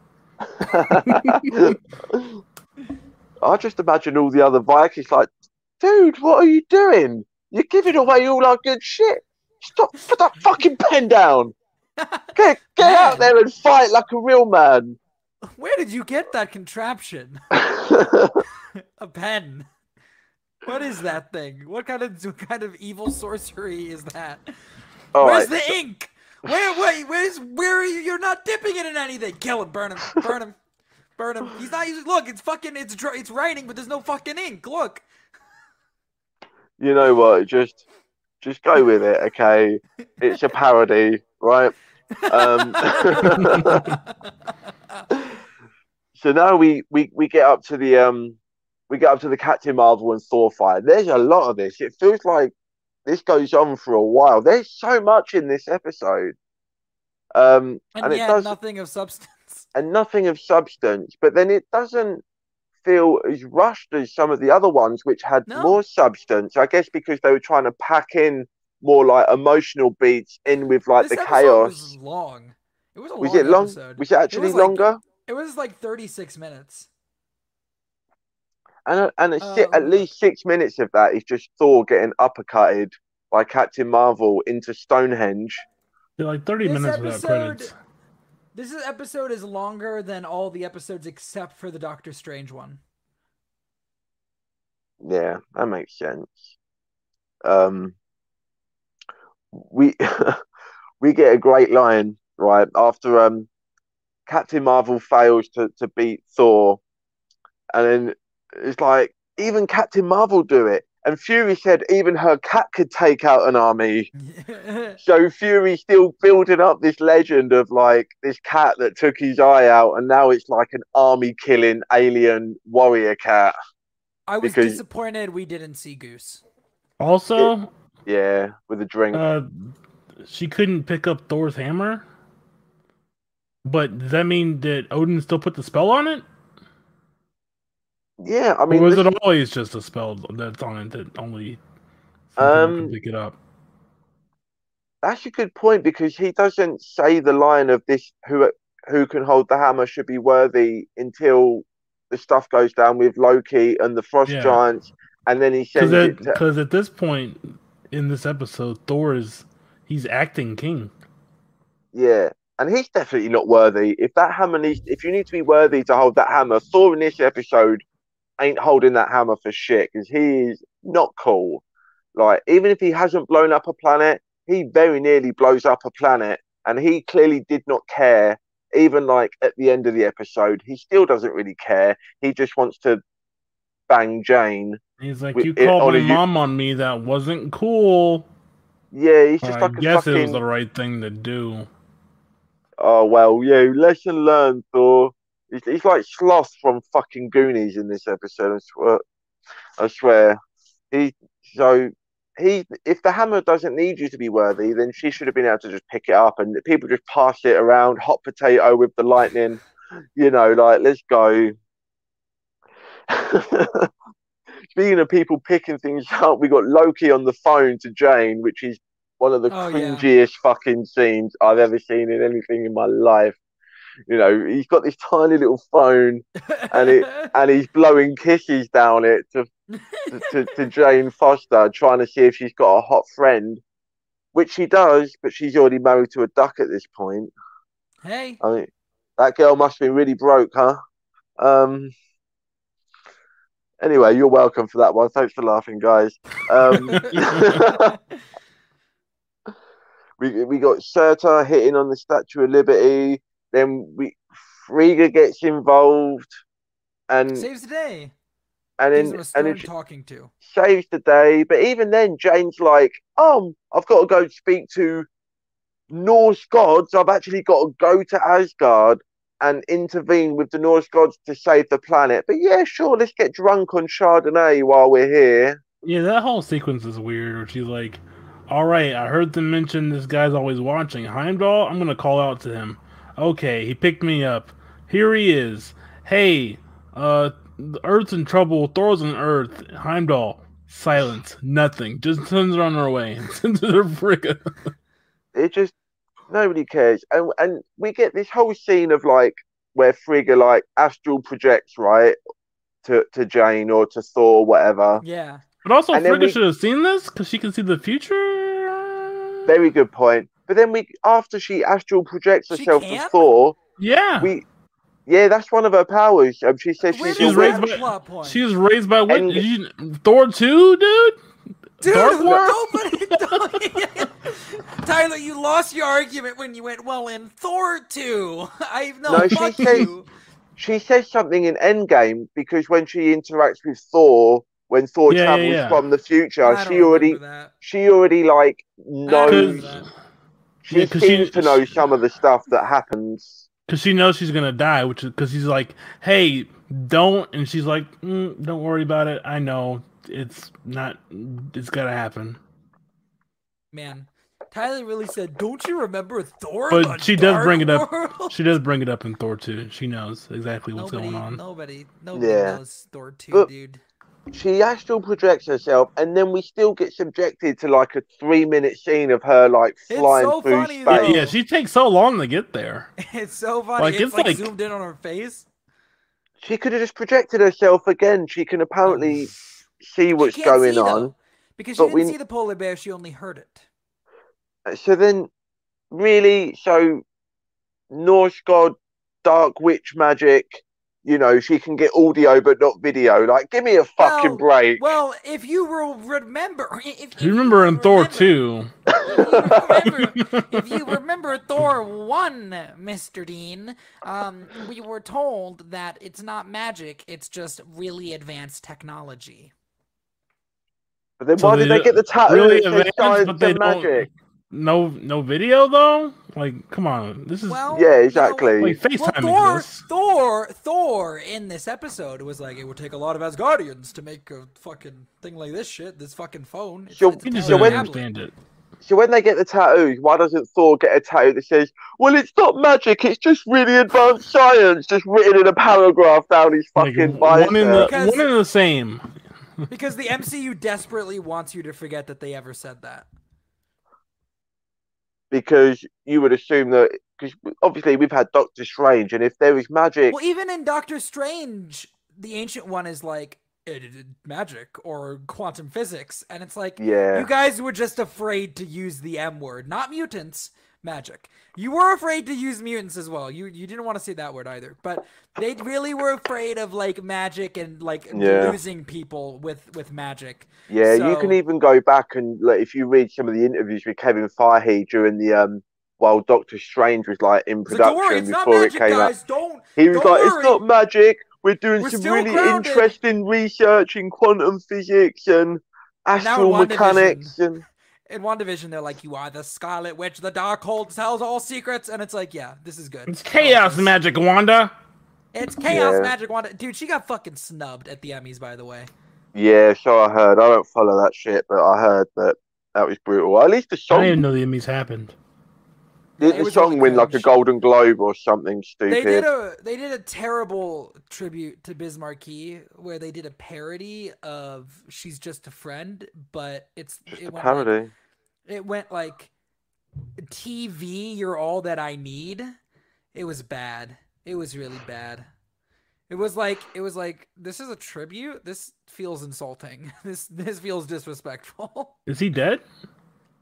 [SPEAKER 1] I just imagine all the other Vikings like, dude, what are you doing? You're giving away all our good shit. Stop, put that fucking pen down. Get, get out there and fight like a real man.
[SPEAKER 2] Where did you get that contraption? A pen. What is that thing? What kind of what kind of evil sorcery is that?
[SPEAKER 1] All
[SPEAKER 2] Where's
[SPEAKER 1] right,
[SPEAKER 2] the ink? Where wait, where's where are you? You're not dipping it in anything. Kill him, burn him, burn him, burn him. He's not using. Look, it's fucking. It's it's writing, but there's no fucking ink. Look.
[SPEAKER 1] you know what? Just just go with it, okay? It's a parody, right? Um, so now we, we we get up to the um we get up to the Captain Marvel and Thor fight. There's a lot of this. It feels like this goes on for a while. There's so much in this episode. Um
[SPEAKER 2] and,
[SPEAKER 1] and, it does
[SPEAKER 2] nothing of substance.
[SPEAKER 1] and nothing of substance, but then it doesn't feel as rushed as some of the other ones which had
[SPEAKER 2] No.
[SPEAKER 1] more substance. I guess because they were trying to pack in more like emotional beats in with like
[SPEAKER 2] this
[SPEAKER 1] the chaos.
[SPEAKER 2] was long. It was a
[SPEAKER 1] Was
[SPEAKER 2] long
[SPEAKER 1] it long?
[SPEAKER 2] episode.
[SPEAKER 1] Was it actually
[SPEAKER 2] was like-
[SPEAKER 1] longer?
[SPEAKER 2] It was like 36 minutes.
[SPEAKER 1] And and a si-
[SPEAKER 2] Uh,
[SPEAKER 1] at least six minutes of that is just Thor getting uppercutted by Captain Marvel into Stonehenge.
[SPEAKER 3] They're like 30
[SPEAKER 2] This
[SPEAKER 3] minutes without
[SPEAKER 2] episode-
[SPEAKER 3] credits.
[SPEAKER 2] This is- episode is longer than all the episodes except for the Doctor Strange one.
[SPEAKER 1] Yeah, that makes sense. Um, we we get a great line right after um Captain Marvel fails to to beat Thor, and then it's like even Captain Marvel do it, and Fury said even her cat could take out an army. So Fury's still building up this legend of like this cat that took his eye out, and now it's like an army killing alien warrior cat.
[SPEAKER 2] I was
[SPEAKER 1] Because-
[SPEAKER 2] disappointed we didn't see Goose.
[SPEAKER 3] Also,
[SPEAKER 1] Yeah, with a drink.
[SPEAKER 3] uh, she couldn't pick up Thor's hammer. But does that mean that Odin still put the spell on it?
[SPEAKER 1] Yeah, I
[SPEAKER 3] Or
[SPEAKER 1] mean,
[SPEAKER 3] was
[SPEAKER 1] this-
[SPEAKER 3] it always just a spell that's on it that only
[SPEAKER 1] Um,
[SPEAKER 3] pick it up?
[SPEAKER 1] that's a good point because he doesn't say the line of this who who can hold the hammer should be worthy until the stuff goes down with Loki and the frost
[SPEAKER 3] Yeah.
[SPEAKER 1] giants, and then he says to,
[SPEAKER 3] Because at this point in this episode, Thor is he's acting king.
[SPEAKER 1] yeah, and he's definitely not worthy. If that hammer needs, if you need to be worthy to hold that hammer, Thor in this episode ain't holding that hammer for shit because he is not cool. Like even if he hasn't blown up a planet, he very nearly blows up a planet, and he clearly did not care. Even like at the end of the episode, he still doesn't really care. He just wants to bang Jane.
[SPEAKER 3] He's like,
[SPEAKER 1] We-
[SPEAKER 3] you called my
[SPEAKER 1] you-
[SPEAKER 3] mom on me. That wasn't cool.
[SPEAKER 1] Yeah, he's just
[SPEAKER 3] I
[SPEAKER 1] like
[SPEAKER 3] guess
[SPEAKER 1] fucking.
[SPEAKER 3] it was the right thing to do.
[SPEAKER 1] Oh well, yeah. Lesson learned, Thor. He's, he's like Sloth from fucking Goonies in this episode. I swear. I swear. He so he if the hammer doesn't need you to be worthy, then she should have been able to just pick it up and people just pass it around, hot potato with the lightning. You know, like let's go. Speaking of people picking things up, we got Loki on the phone to Jane, which is one of the
[SPEAKER 2] Oh, yeah.
[SPEAKER 1] cringiest fucking scenes I've ever seen in anything in my life. You know, he's got this tiny little phone And it- and he's blowing kisses down it to, to, to Jane Foster, trying to see if she's got a hot friend, which she does, but she's already married to a duck at this point.
[SPEAKER 2] hey,
[SPEAKER 1] I mean, that girl must have been really broke, huh? Um. Anyway, you're welcome for that one. Thanks for laughing, guys. Um, we we got Surtur hitting on the Statue of Liberty. Then we Frigga gets involved, and
[SPEAKER 2] saves the day.
[SPEAKER 1] and then and
[SPEAKER 2] stern
[SPEAKER 1] then
[SPEAKER 2] talking to.
[SPEAKER 1] saves the day. But even then, Jane's like, um, I've got to go speak to Norse gods. I've actually got to go to Asgard and intervene with the Norse gods to save the planet." But yeah, sure, let's get drunk on Chardonnay while we're here.
[SPEAKER 3] Yeah, that whole sequence is weird. Where she's like, "All right, I heard them mention this guy's always watching Heimdall. I'm gonna call out to him. Okay, he picked me up. Here he is. Hey, uh, the Earth's in trouble. Thor's on Earth. Heimdall. Silence. Nothing. Just sends her on her way. Sends her to Frigga.
[SPEAKER 1] It just nobody cares, and and we get this whole scene of like where Frigga like astral projects right to to Jane or to Thor, whatever.
[SPEAKER 2] Yeah.
[SPEAKER 3] But also,
[SPEAKER 1] And
[SPEAKER 3] Frigga
[SPEAKER 1] we-
[SPEAKER 3] should have seen this because she can see the future.
[SPEAKER 1] Very good point. But then we, after she astral projects herself
[SPEAKER 2] can?
[SPEAKER 1] as Thor,
[SPEAKER 3] Yeah.
[SPEAKER 1] we, Yeah, that's one of her powers. Um, she says she's,
[SPEAKER 3] She's raised by-
[SPEAKER 2] plot point?
[SPEAKER 3] She was raised by what? You- Thor two, dude.
[SPEAKER 2] Dude,
[SPEAKER 3] Dark World?
[SPEAKER 2] nobody. Tyler, you lost your argument when you went, well, in Thor 2. I no,
[SPEAKER 1] No, she
[SPEAKER 2] fuck
[SPEAKER 1] says- She says something in Endgame because when she interacts with Thor, when Thor
[SPEAKER 3] Yeah, yeah,
[SPEAKER 1] travels
[SPEAKER 3] yeah.
[SPEAKER 1] from the future,
[SPEAKER 2] I
[SPEAKER 1] she already
[SPEAKER 2] that.
[SPEAKER 1] she already like knows.
[SPEAKER 2] Remember that.
[SPEAKER 1] She
[SPEAKER 3] Yeah, 'cause she-
[SPEAKER 1] seems to know some of the stuff that happens.
[SPEAKER 3] Because she knows she's gonna die, which is because he's like, "Hey, don't," and she's like, mm, "Don't worry about it. I know it's not. It's gotta happen."
[SPEAKER 2] Man, Tyler really said, "Don't you remember Thor?"
[SPEAKER 3] But she does
[SPEAKER 2] Dark
[SPEAKER 3] bring it up.
[SPEAKER 2] World?"
[SPEAKER 3] She does bring it up in Thor two. She knows exactly what's
[SPEAKER 2] nobody,
[SPEAKER 3] going on.
[SPEAKER 2] nobody, nobody
[SPEAKER 1] Yeah.
[SPEAKER 2] knows Thor two,
[SPEAKER 1] But-
[SPEAKER 2] dude.
[SPEAKER 1] She astral projects herself, and then we still get subjected to like a three-minute scene of her like
[SPEAKER 2] It's
[SPEAKER 1] flying
[SPEAKER 2] so
[SPEAKER 1] through
[SPEAKER 2] funny, though.
[SPEAKER 1] space.
[SPEAKER 3] Yeah, she takes so long to get there.
[SPEAKER 2] It's so funny.
[SPEAKER 3] Like,
[SPEAKER 2] it's,
[SPEAKER 3] it's
[SPEAKER 2] like,
[SPEAKER 3] like-
[SPEAKER 2] zoomed in on her face.
[SPEAKER 1] She could have just projected herself again. She can apparently mm. see what's
[SPEAKER 2] she can't
[SPEAKER 1] going
[SPEAKER 2] see,
[SPEAKER 1] on.
[SPEAKER 2] though, because she didn't
[SPEAKER 1] we-
[SPEAKER 2] see the polar bear. She only heard it.
[SPEAKER 1] Uh, so then, really, so Norse god, dark witch magic. You know, she can get audio but not video. Like, give me a fucking
[SPEAKER 2] Well,
[SPEAKER 1] break.
[SPEAKER 2] Well, if you will remember, if, if
[SPEAKER 3] You remember in Thor
[SPEAKER 2] remember-
[SPEAKER 3] two?
[SPEAKER 2] If you remember, if you remember Thor 1, Mr. Dean, um, we were told that it's not magic, it's just really advanced technology.
[SPEAKER 1] But then
[SPEAKER 3] So
[SPEAKER 1] why did
[SPEAKER 3] they
[SPEAKER 1] they get the tattoo
[SPEAKER 3] really advanced, but they
[SPEAKER 1] and
[SPEAKER 3] don't-
[SPEAKER 1] magic?
[SPEAKER 3] No, no video though. Like, come on, this is
[SPEAKER 2] Well,
[SPEAKER 1] Yeah,
[SPEAKER 2] you know,
[SPEAKER 1] exactly.
[SPEAKER 3] like
[SPEAKER 2] well,
[SPEAKER 3] FaceTime
[SPEAKER 2] Thor,
[SPEAKER 3] exists.
[SPEAKER 2] Thor, Thor in this episode was like, it would take a lot of Asgardians to make a fucking thing like this shit, this fucking phone. It's,
[SPEAKER 1] So-
[SPEAKER 2] it's a
[SPEAKER 3] You just
[SPEAKER 1] So when-
[SPEAKER 3] understand it.
[SPEAKER 1] So when they get the tattoos, why doesn't Thor get a tattoo that says, "Well, it's not magic; it's just really advanced science," just written in a paragraph down his
[SPEAKER 3] Like,
[SPEAKER 1] fucking
[SPEAKER 3] one in the?
[SPEAKER 2] Because-
[SPEAKER 3] one in the same.
[SPEAKER 2] Because the MCU desperately wants you to forget that they ever said that.
[SPEAKER 1] Because you would assume that, because obviously we've had Doctor Strange, and if there is magic,
[SPEAKER 2] Well, even in Doctor Strange, the ancient one is like magic or quantum physics, and it's like
[SPEAKER 1] yeah,
[SPEAKER 2] you guys were just afraid to use the M word, not mutants, magic. You were afraid to use mutants as well. You you didn't want to say that word either, but they really were afraid of like magic and like
[SPEAKER 1] Yeah.
[SPEAKER 2] losing people with with magic.
[SPEAKER 1] yeah, you can even go back and like, if you read some of the interviews with Kevin Feige during the um, while Doctor Strange was like in
[SPEAKER 2] It's like, worry,
[SPEAKER 1] production before it
[SPEAKER 2] magic,
[SPEAKER 1] came out.
[SPEAKER 2] Don't.
[SPEAKER 1] He was like,
[SPEAKER 2] worry.
[SPEAKER 1] "It's not magic. We're doing
[SPEAKER 2] We're
[SPEAKER 1] some really
[SPEAKER 2] grounded."
[SPEAKER 1] interesting research in quantum physics and astral mechanics." And
[SPEAKER 2] In WandaVision, they're like, "You are the Scarlet Witch. The Dark Hold tells all secrets," and it's like, "Yeah, this is good."
[SPEAKER 3] It's chaos magic, Wanda.
[SPEAKER 2] It's chaos
[SPEAKER 1] Yeah.
[SPEAKER 2] magic Wanda. Dude, she got fucking snubbed at the Emmys, by the way.
[SPEAKER 1] yeah, so I heard. I don't follow that shit, but I heard that that was brutal. At least the song.
[SPEAKER 3] I
[SPEAKER 1] song,
[SPEAKER 3] didn't know the Emmys happened.
[SPEAKER 1] did
[SPEAKER 2] it
[SPEAKER 1] the song
[SPEAKER 2] really
[SPEAKER 1] win like a. Golden Globe or something stupid?
[SPEAKER 2] They did a they did a terrible tribute to Biz Markie where they did a parody of "She's Just a Friend," but it's
[SPEAKER 1] Just
[SPEAKER 2] it
[SPEAKER 1] a
[SPEAKER 2] went like-
[SPEAKER 1] parody.
[SPEAKER 2] It went like TV, you're all that I need. It was bad. It was really bad. It was like it was like this is a tribute. This feels insulting. This this feels disrespectful.
[SPEAKER 3] Is he dead?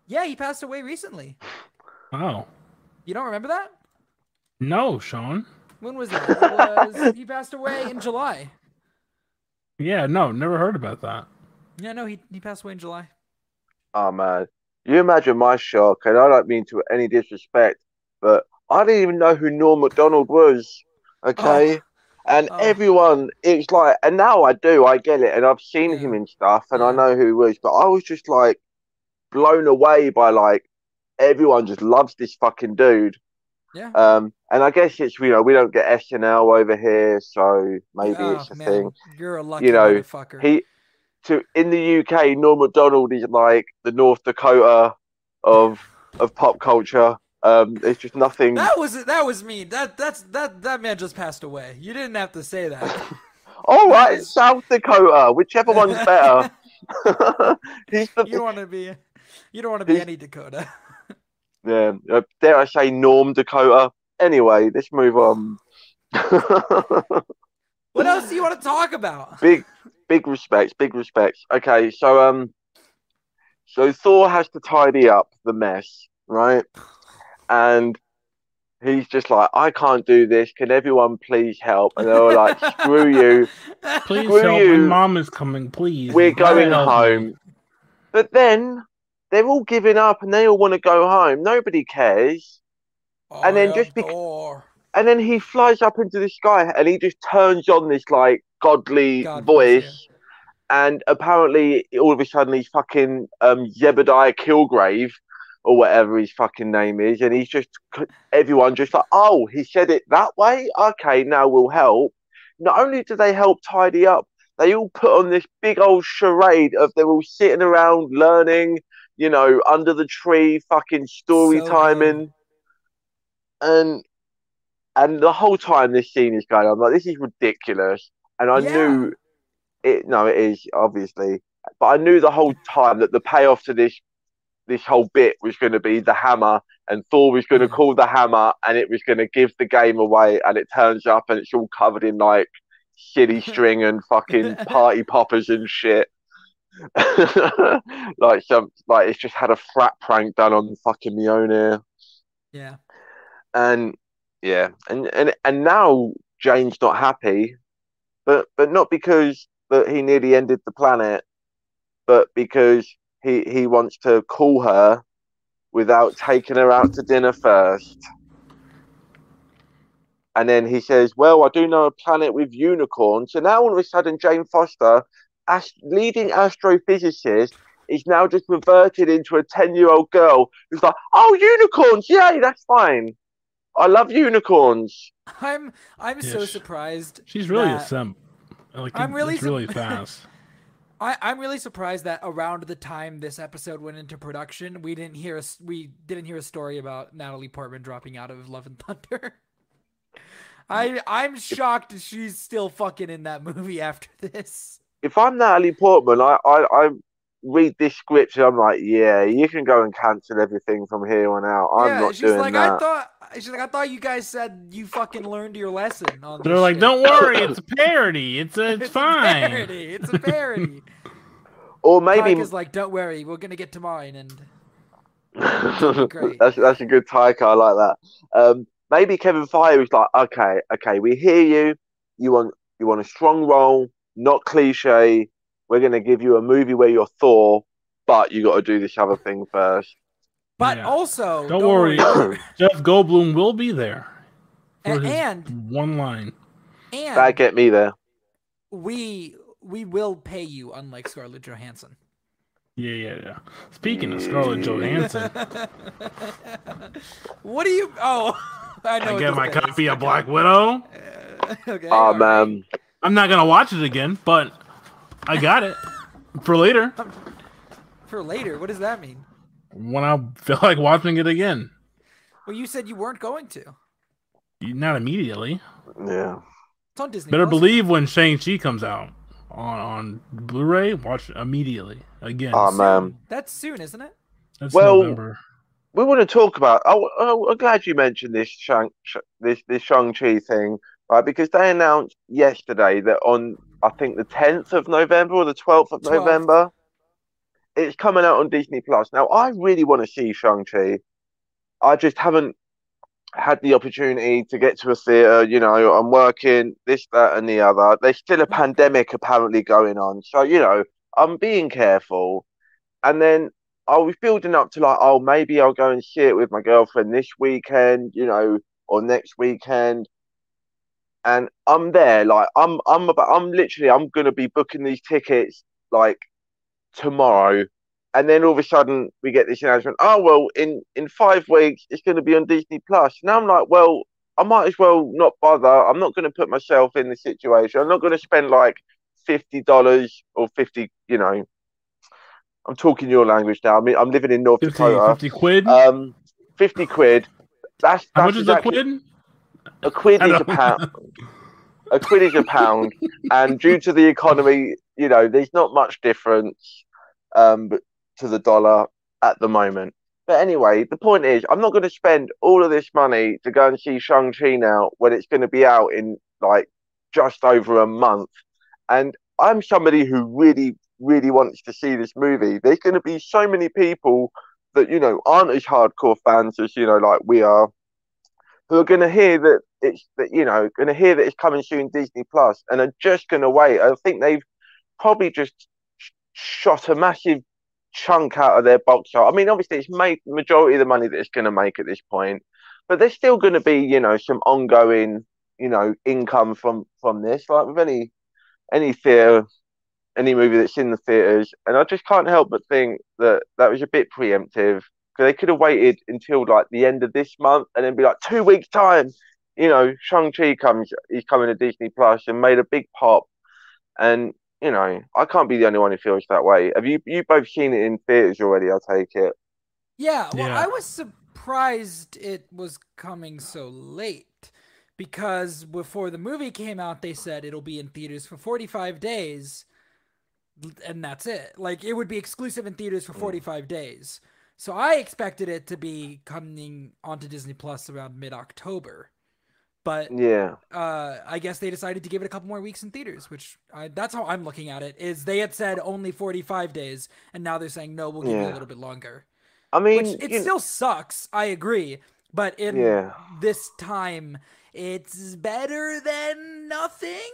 [SPEAKER 2] yeah, he passed away recently.
[SPEAKER 3] Oh
[SPEAKER 2] You don't remember that?
[SPEAKER 3] no, Sean.
[SPEAKER 2] When was that? It was he passed away in July.
[SPEAKER 3] Yeah, no, never heard about that.
[SPEAKER 2] Yeah, no, he he passed away in July.
[SPEAKER 1] Oh man, you imagine my shock, and I don't mean to any disrespect, but I didn't even know who Norm Macdonald was. Okay. And
[SPEAKER 2] Oh.
[SPEAKER 1] everyone, it's like, and now I do, I get it, and I've seen him in stuff, and I know who he was, but I was just like blown away by like everyone just loves this fucking dude.
[SPEAKER 2] Yeah.
[SPEAKER 1] Um, and I guess it's you know we don't get SNL over here, so maybe
[SPEAKER 2] Oh,
[SPEAKER 1] it's a
[SPEAKER 2] man,
[SPEAKER 1] thing.
[SPEAKER 2] You're a lucky
[SPEAKER 1] You know,
[SPEAKER 2] motherfucker.
[SPEAKER 1] He to in the UK, Norm Macdonald is like the North Dakota of of pop culture. Um, there's just nothing.
[SPEAKER 2] that was that was me. That that's that that man just passed away. You didn't have to say that.
[SPEAKER 1] All right, South Dakota, whichever one's better. He's the
[SPEAKER 2] you don't want to be you don't want to be
[SPEAKER 1] He's-
[SPEAKER 2] any Dakota.
[SPEAKER 1] yeah. Uh, dare I say Norm Dakota? Anyway, let's move on.
[SPEAKER 2] What else do you want to talk about?
[SPEAKER 1] big, big respects, big respects. Okay, so um, so Thor has to tidy up the mess, right? And he's just like, I can't do this. Can everyone please help? And they're all like, screw you.
[SPEAKER 3] Please
[SPEAKER 1] Screw
[SPEAKER 3] help.
[SPEAKER 1] you.
[SPEAKER 3] My mom is coming. Please.
[SPEAKER 1] We're going
[SPEAKER 3] Help
[SPEAKER 1] home. But then they're all giving up and they all want to go home. Nobody cares. And then
[SPEAKER 2] I
[SPEAKER 1] just bec-
[SPEAKER 2] adore-
[SPEAKER 1] And then he flies up into the sky and he just turns on this like godly
[SPEAKER 2] God
[SPEAKER 1] voice. And apparently, all of a sudden, he's fucking um, Zebediah Kilgrave or whatever his fucking name is. And he's just, everyone just like, oh, he said it that way? Okay, now we'll help. Not only do they help tidy up, they all put on this big old charade of they're all sitting around learning, you know, under the tree, fucking story
[SPEAKER 2] So
[SPEAKER 1] timing. And and the whole time this scene is going on, I'm like, this is ridiculous. And I
[SPEAKER 2] Yeah.
[SPEAKER 1] knew it no, it is, obviously. But I knew the whole time that the payoff to this this whole bit was gonna be the hammer and Thor was gonna
[SPEAKER 2] Mhm.
[SPEAKER 1] call the hammer and it was gonna give the game away and it turns up and it's all covered in like shitty string and fucking party poppers and shit. like some like it's just had a frat prank done on fucking Mjolnir.
[SPEAKER 2] Yeah.
[SPEAKER 1] And yeah, and, and and now Jane's not happy, but but not because that he nearly ended the planet, but because he he wants to call her without taking her out to dinner first. And then he says, "Well, I do know a planet with unicorns." So now all of a sudden, Jane Foster, as leading astrophysicist, is now just reverted into a ten-year-old girl who's like, "Oh, unicorns! Yay, that's fine. I love unicorns."
[SPEAKER 2] I'm I'm so
[SPEAKER 3] Yes.
[SPEAKER 2] surprised.
[SPEAKER 3] She's really a
[SPEAKER 2] that-
[SPEAKER 3] simp. Like,
[SPEAKER 2] I'm really
[SPEAKER 3] it's really fast.
[SPEAKER 2] I, I'm really surprised that around the time this episode went into production, we didn't hear a, s- we didn't hear a story about Natalie Portman dropping out of Love and Thunder. I I'm shocked she's still fucking in that movie after this.
[SPEAKER 1] if I'm Natalie Portman, I, I, I read this script and I'm like, yeah, you can go and cancel everything from here on out. I'm
[SPEAKER 2] yeah,
[SPEAKER 1] not
[SPEAKER 2] she's
[SPEAKER 1] doing
[SPEAKER 2] like, I
[SPEAKER 1] that.
[SPEAKER 2] thought she's like, I thought you guys said you fucking learned your lesson on.
[SPEAKER 3] They're like,
[SPEAKER 2] shit."
[SPEAKER 3] don't worry, it's a parody. It's a, it's,
[SPEAKER 2] It's a
[SPEAKER 3] fine.
[SPEAKER 2] parody. It's a parody.
[SPEAKER 1] or maybe
[SPEAKER 2] Maybe is like, don't worry, we're gonna get to mine, and great.
[SPEAKER 1] that's that's a good Taika. I like that. Um, maybe Kevin Feige was like, okay, okay, we hear you. You want you want a strong role, not cliche. We're gonna give you a movie where you're Thor, but you got to do this other thing first.
[SPEAKER 2] But
[SPEAKER 3] Yeah.
[SPEAKER 2] also
[SPEAKER 3] Don't worry. Jeff Goldblum will be there. for
[SPEAKER 2] and,
[SPEAKER 3] his
[SPEAKER 2] and
[SPEAKER 3] one line.
[SPEAKER 2] and
[SPEAKER 1] That get me there.
[SPEAKER 2] we we will pay you, unlike Scarlett Johansson.
[SPEAKER 3] Yeah, yeah, yeah. Speaking of Scarlett Johansson,
[SPEAKER 2] what do you? Oh, I know.
[SPEAKER 3] I get
[SPEAKER 2] this
[SPEAKER 3] my
[SPEAKER 2] is.
[SPEAKER 3] copy of Black Widow.
[SPEAKER 2] Uh, okay.
[SPEAKER 1] Oh
[SPEAKER 2] all right.
[SPEAKER 1] man,
[SPEAKER 3] I'm not gonna watch it again, but I got it for later
[SPEAKER 2] For later, what does that mean?
[SPEAKER 3] When I feel like watching it again.
[SPEAKER 2] Well, you said you weren't going to.
[SPEAKER 3] Not immediately.
[SPEAKER 1] yeah.
[SPEAKER 2] It's on Disney.
[SPEAKER 3] Better
[SPEAKER 2] Plus.
[SPEAKER 3] believe when Shang Chi comes out on on Blu-ray, watch it immediately again.
[SPEAKER 1] Oh
[SPEAKER 2] Soon.
[SPEAKER 1] man.
[SPEAKER 2] That's soon, isn't it?
[SPEAKER 3] That's
[SPEAKER 1] well,
[SPEAKER 3] November.
[SPEAKER 1] we want to talk about. Oh, oh, I'm glad you mentioned this Shang this this Shang Chi thing, right? Because they announced yesterday that on I think the 10th of November or the 12th of
[SPEAKER 2] 12th.
[SPEAKER 1] November, it's coming out on Disney Plus. Now, I really want to see Shang Chi. I just haven't had the opportunity to get to a theater. You know, I'm working this, that, and the other. There's still a pandemic apparently going on, so you know, I'm being careful. And then I was building up to like, oh, maybe I'll go and see it with my girlfriend this weekend, you know, or next weekend. And I'm there, like I'm, I'm about, I'm literally, I'm gonna be booking these tickets like tomorrow, and then all of a sudden we get this announcement. Oh well, in in five weeks it's gonna be on Disney Plus. Now I'm like, well, I might as well not bother. I'm not gonna put myself in the situation. I'm not gonna spend like fifty dollars or fifty, you know. I'm talking your language now. I mean, I'm living in North
[SPEAKER 3] 50,
[SPEAKER 1] Dakota.
[SPEAKER 3] 50 quid.
[SPEAKER 1] Um, fifty quid. That's, that's
[SPEAKER 3] How much is a quid?
[SPEAKER 1] A quid is a pound. A quid is a pound, and due to the economy, you know, there's not much difference um, to the dollar at the moment. But anyway, the point is, I'm not going to spend all of this money to go and see Shang Chi now when it's going to be out in like just over a month. And I'm somebody who really, really wants to see this movie. There's going to be so many people that you know aren't as hardcore fans as you know, like we are. who are going to hear that it's that you know going to hear that it's coming soon Disney Plus and are just going to wait. I think they've probably just shot a massive chunk out of their box art. I mean, obviously, it's made majority of the money that it's going to make at this point, but there's still going to be, you know, some ongoing, you know, income from from this. Like with any any theatre, any movie that's in the theaters, and I just can't help but think that that was a bit preemptive because they could have waited until like the end of this month and then be like two weeks time. You know, Shang Chi comes, he's coming to Disney Plus and made a big pop, and you know, I can't be the only one who feels that way. Have you you both seen it in theaters already? I'll take it.
[SPEAKER 2] Yeah, well,
[SPEAKER 3] Yeah.
[SPEAKER 2] I was surprised it was coming so late because before the movie came out, they said it'll be in theaters for 45 days, and that's it. Like it would be exclusive in theaters for hmm. 45 days. So I expected it to be coming onto Disney Plus around mid October, but
[SPEAKER 1] Yeah,
[SPEAKER 2] uh, I guess they decided to give it a couple more weeks in theaters, which I, that's how I'm looking at it. Is they had said only 45 days, and now they're saying no, we'll give you
[SPEAKER 1] Yeah.
[SPEAKER 2] a little bit longer.
[SPEAKER 1] I mean,
[SPEAKER 2] Which it
[SPEAKER 1] you-
[SPEAKER 2] still sucks. I agree, but in
[SPEAKER 1] Yeah.
[SPEAKER 2] this time, it's better than nothing.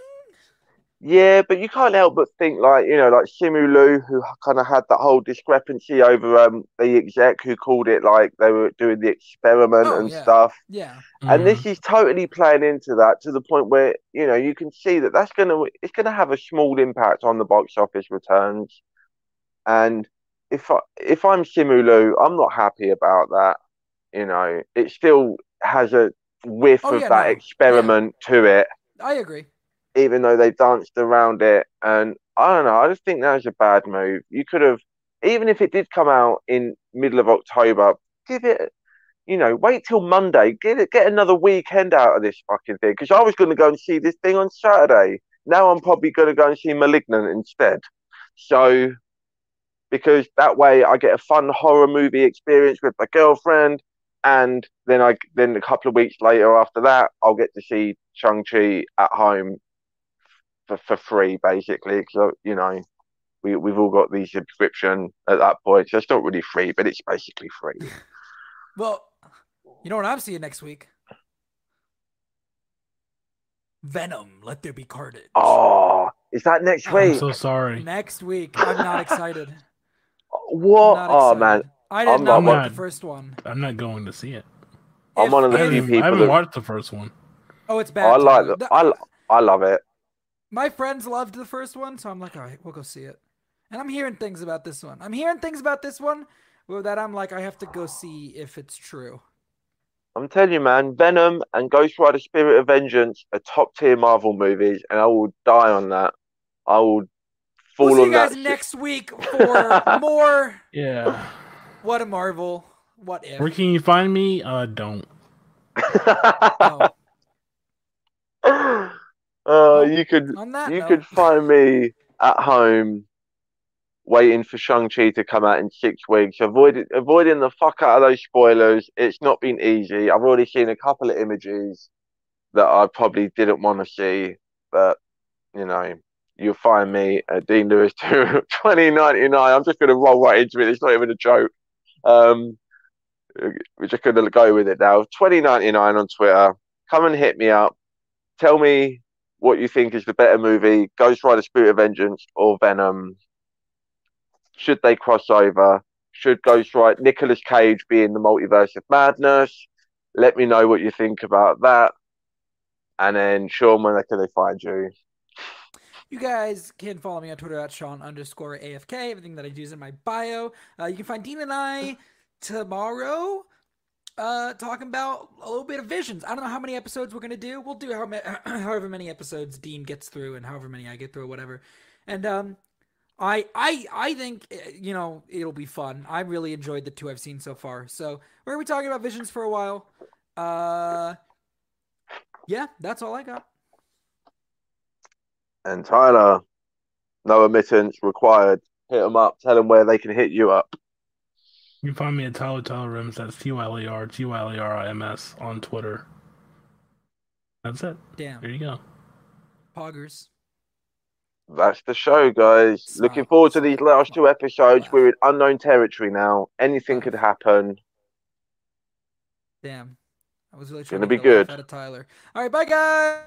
[SPEAKER 1] Yeah, but you can't help but think like you know, like Simu Liu, who kind of had that whole discrepancy over um the exec who called it like they were doing the experiment
[SPEAKER 2] Oh,
[SPEAKER 1] and
[SPEAKER 2] yeah.
[SPEAKER 1] stuff,
[SPEAKER 2] Yeah,
[SPEAKER 1] and
[SPEAKER 3] Mhm.
[SPEAKER 1] this is totally playing into that to the point where you know you can see that that's gonna it's gonna have a small impact on the box office returns, and if I if I'm Simu Liu, I'm not happy about that. You know, it still has a whiff
[SPEAKER 2] Oh,
[SPEAKER 1] of
[SPEAKER 2] yeah,
[SPEAKER 1] that
[SPEAKER 2] no.
[SPEAKER 1] experiment to it
[SPEAKER 2] I agree.
[SPEAKER 1] Even though they danced around it. And I don't know, I just think that was a bad move. You could have, even if it did come out in middle of October, give it, you know, wait till Monday, get it, get another weekend out of this fucking thing. Because I was going to go and see this thing on Saturday. Now I'm probably going to go and see *Malignant* instead. So, because that way I get a fun horror movie experience with my girlfriend. And then I then a couple of weeks later after that, I'll get to see Shang-Chi at home for, for free, basically. Because uh, you know, we we've all got the subscription at that point, so it's not really free, but it's basically free.
[SPEAKER 2] Well, you know what I'm seeing next week? Venom. Let there be carnage.
[SPEAKER 1] Oh, is that next week?
[SPEAKER 3] I'm
[SPEAKER 1] week?
[SPEAKER 3] so sorry.
[SPEAKER 2] Next week. I'm not excited.
[SPEAKER 1] What?
[SPEAKER 2] not
[SPEAKER 1] Oh man,
[SPEAKER 2] I did
[SPEAKER 1] I'm
[SPEAKER 2] not
[SPEAKER 1] not-
[SPEAKER 2] like
[SPEAKER 3] I'm
[SPEAKER 2] the first one.
[SPEAKER 3] I'm not going to see it.
[SPEAKER 1] I'm
[SPEAKER 2] If-
[SPEAKER 1] one of the few
[SPEAKER 3] haven't,
[SPEAKER 1] people
[SPEAKER 3] I haven't
[SPEAKER 1] that-
[SPEAKER 3] watched the first one.
[SPEAKER 2] Oh, it's bad.
[SPEAKER 1] I like
[SPEAKER 2] too.
[SPEAKER 1] the,
[SPEAKER 2] The-
[SPEAKER 1] I I love it.
[SPEAKER 2] My friends loved the first one, so I'm like, all right, we'll go see it. And I'm hearing things about this one. I'm hearing things about this one well, that I'm like, I have to go see if it's true.
[SPEAKER 1] I'm telling you, man, Venom and Ghost Rider: Spirit of Vengeance are top tier Marvel movies, and I will die on that. I will fall
[SPEAKER 2] We'll see
[SPEAKER 1] on
[SPEAKER 2] you guys
[SPEAKER 1] that. shit.
[SPEAKER 2] next week for more.
[SPEAKER 3] Yeah.
[SPEAKER 2] What a Marvel. What if?
[SPEAKER 3] Where can you find me? Uh, don't.
[SPEAKER 2] Oh,
[SPEAKER 1] uh, you could you
[SPEAKER 2] note,
[SPEAKER 1] could find me at home waiting for Shang-Chi to come out in six weeks, avoid, avoiding the fuck out of those spoilers. It's not been easy. I've already seen a couple of images that I probably didn't want to see, but you know, you'll find me at Dean Lewis 2099. I'm just going to roll right into it. It's not even a joke. Um, we're just going to go with it now. 2099 on Twitter. Come and hit me up. Tell me what you think is the better movie, Ghost Rider: Spirit of Vengeance or Venom. Should they cross over? Should Ghost Rider Nicolas Cage be in the multiverse of madness? Let me know what you think about that. And then Sean, where can they find you?
[SPEAKER 2] You guys can follow me on Twitter at Sean underscore AFK. Everything that I do is in my bio. Uh, you can find Dean and I tomorrow uh, talking about a little bit of visions. I don't know how many episodes we're to do. We'll do how ma- however many episodes Dean gets through and however many I get through, or whatever. And um, I I I think uh, you know it'll be fun. I really enjoyed the two I've seen so far. So we're gonna be talking about visions for a while. Uh, yeah, that's all I got.
[SPEAKER 1] And Tyler, no admittance required. Hit them up. Tell them where they can hit you up.
[SPEAKER 3] You can find me at Tyler Tyler Rims. That's T Y L E R T Y L E R I M S on Twitter. That's it. There
[SPEAKER 2] Damn,
[SPEAKER 3] you go.
[SPEAKER 2] poggers.
[SPEAKER 1] That's the show, guys.
[SPEAKER 2] Smile.
[SPEAKER 1] Looking forward to these last two episodes.
[SPEAKER 2] Laugh.
[SPEAKER 1] We're in unknown territory now. Anything could happen.
[SPEAKER 2] Damn. I was really trying
[SPEAKER 1] Gonna
[SPEAKER 2] to
[SPEAKER 1] be
[SPEAKER 2] get a laugh
[SPEAKER 1] good.
[SPEAKER 2] out of Tyler. All right, bye guys.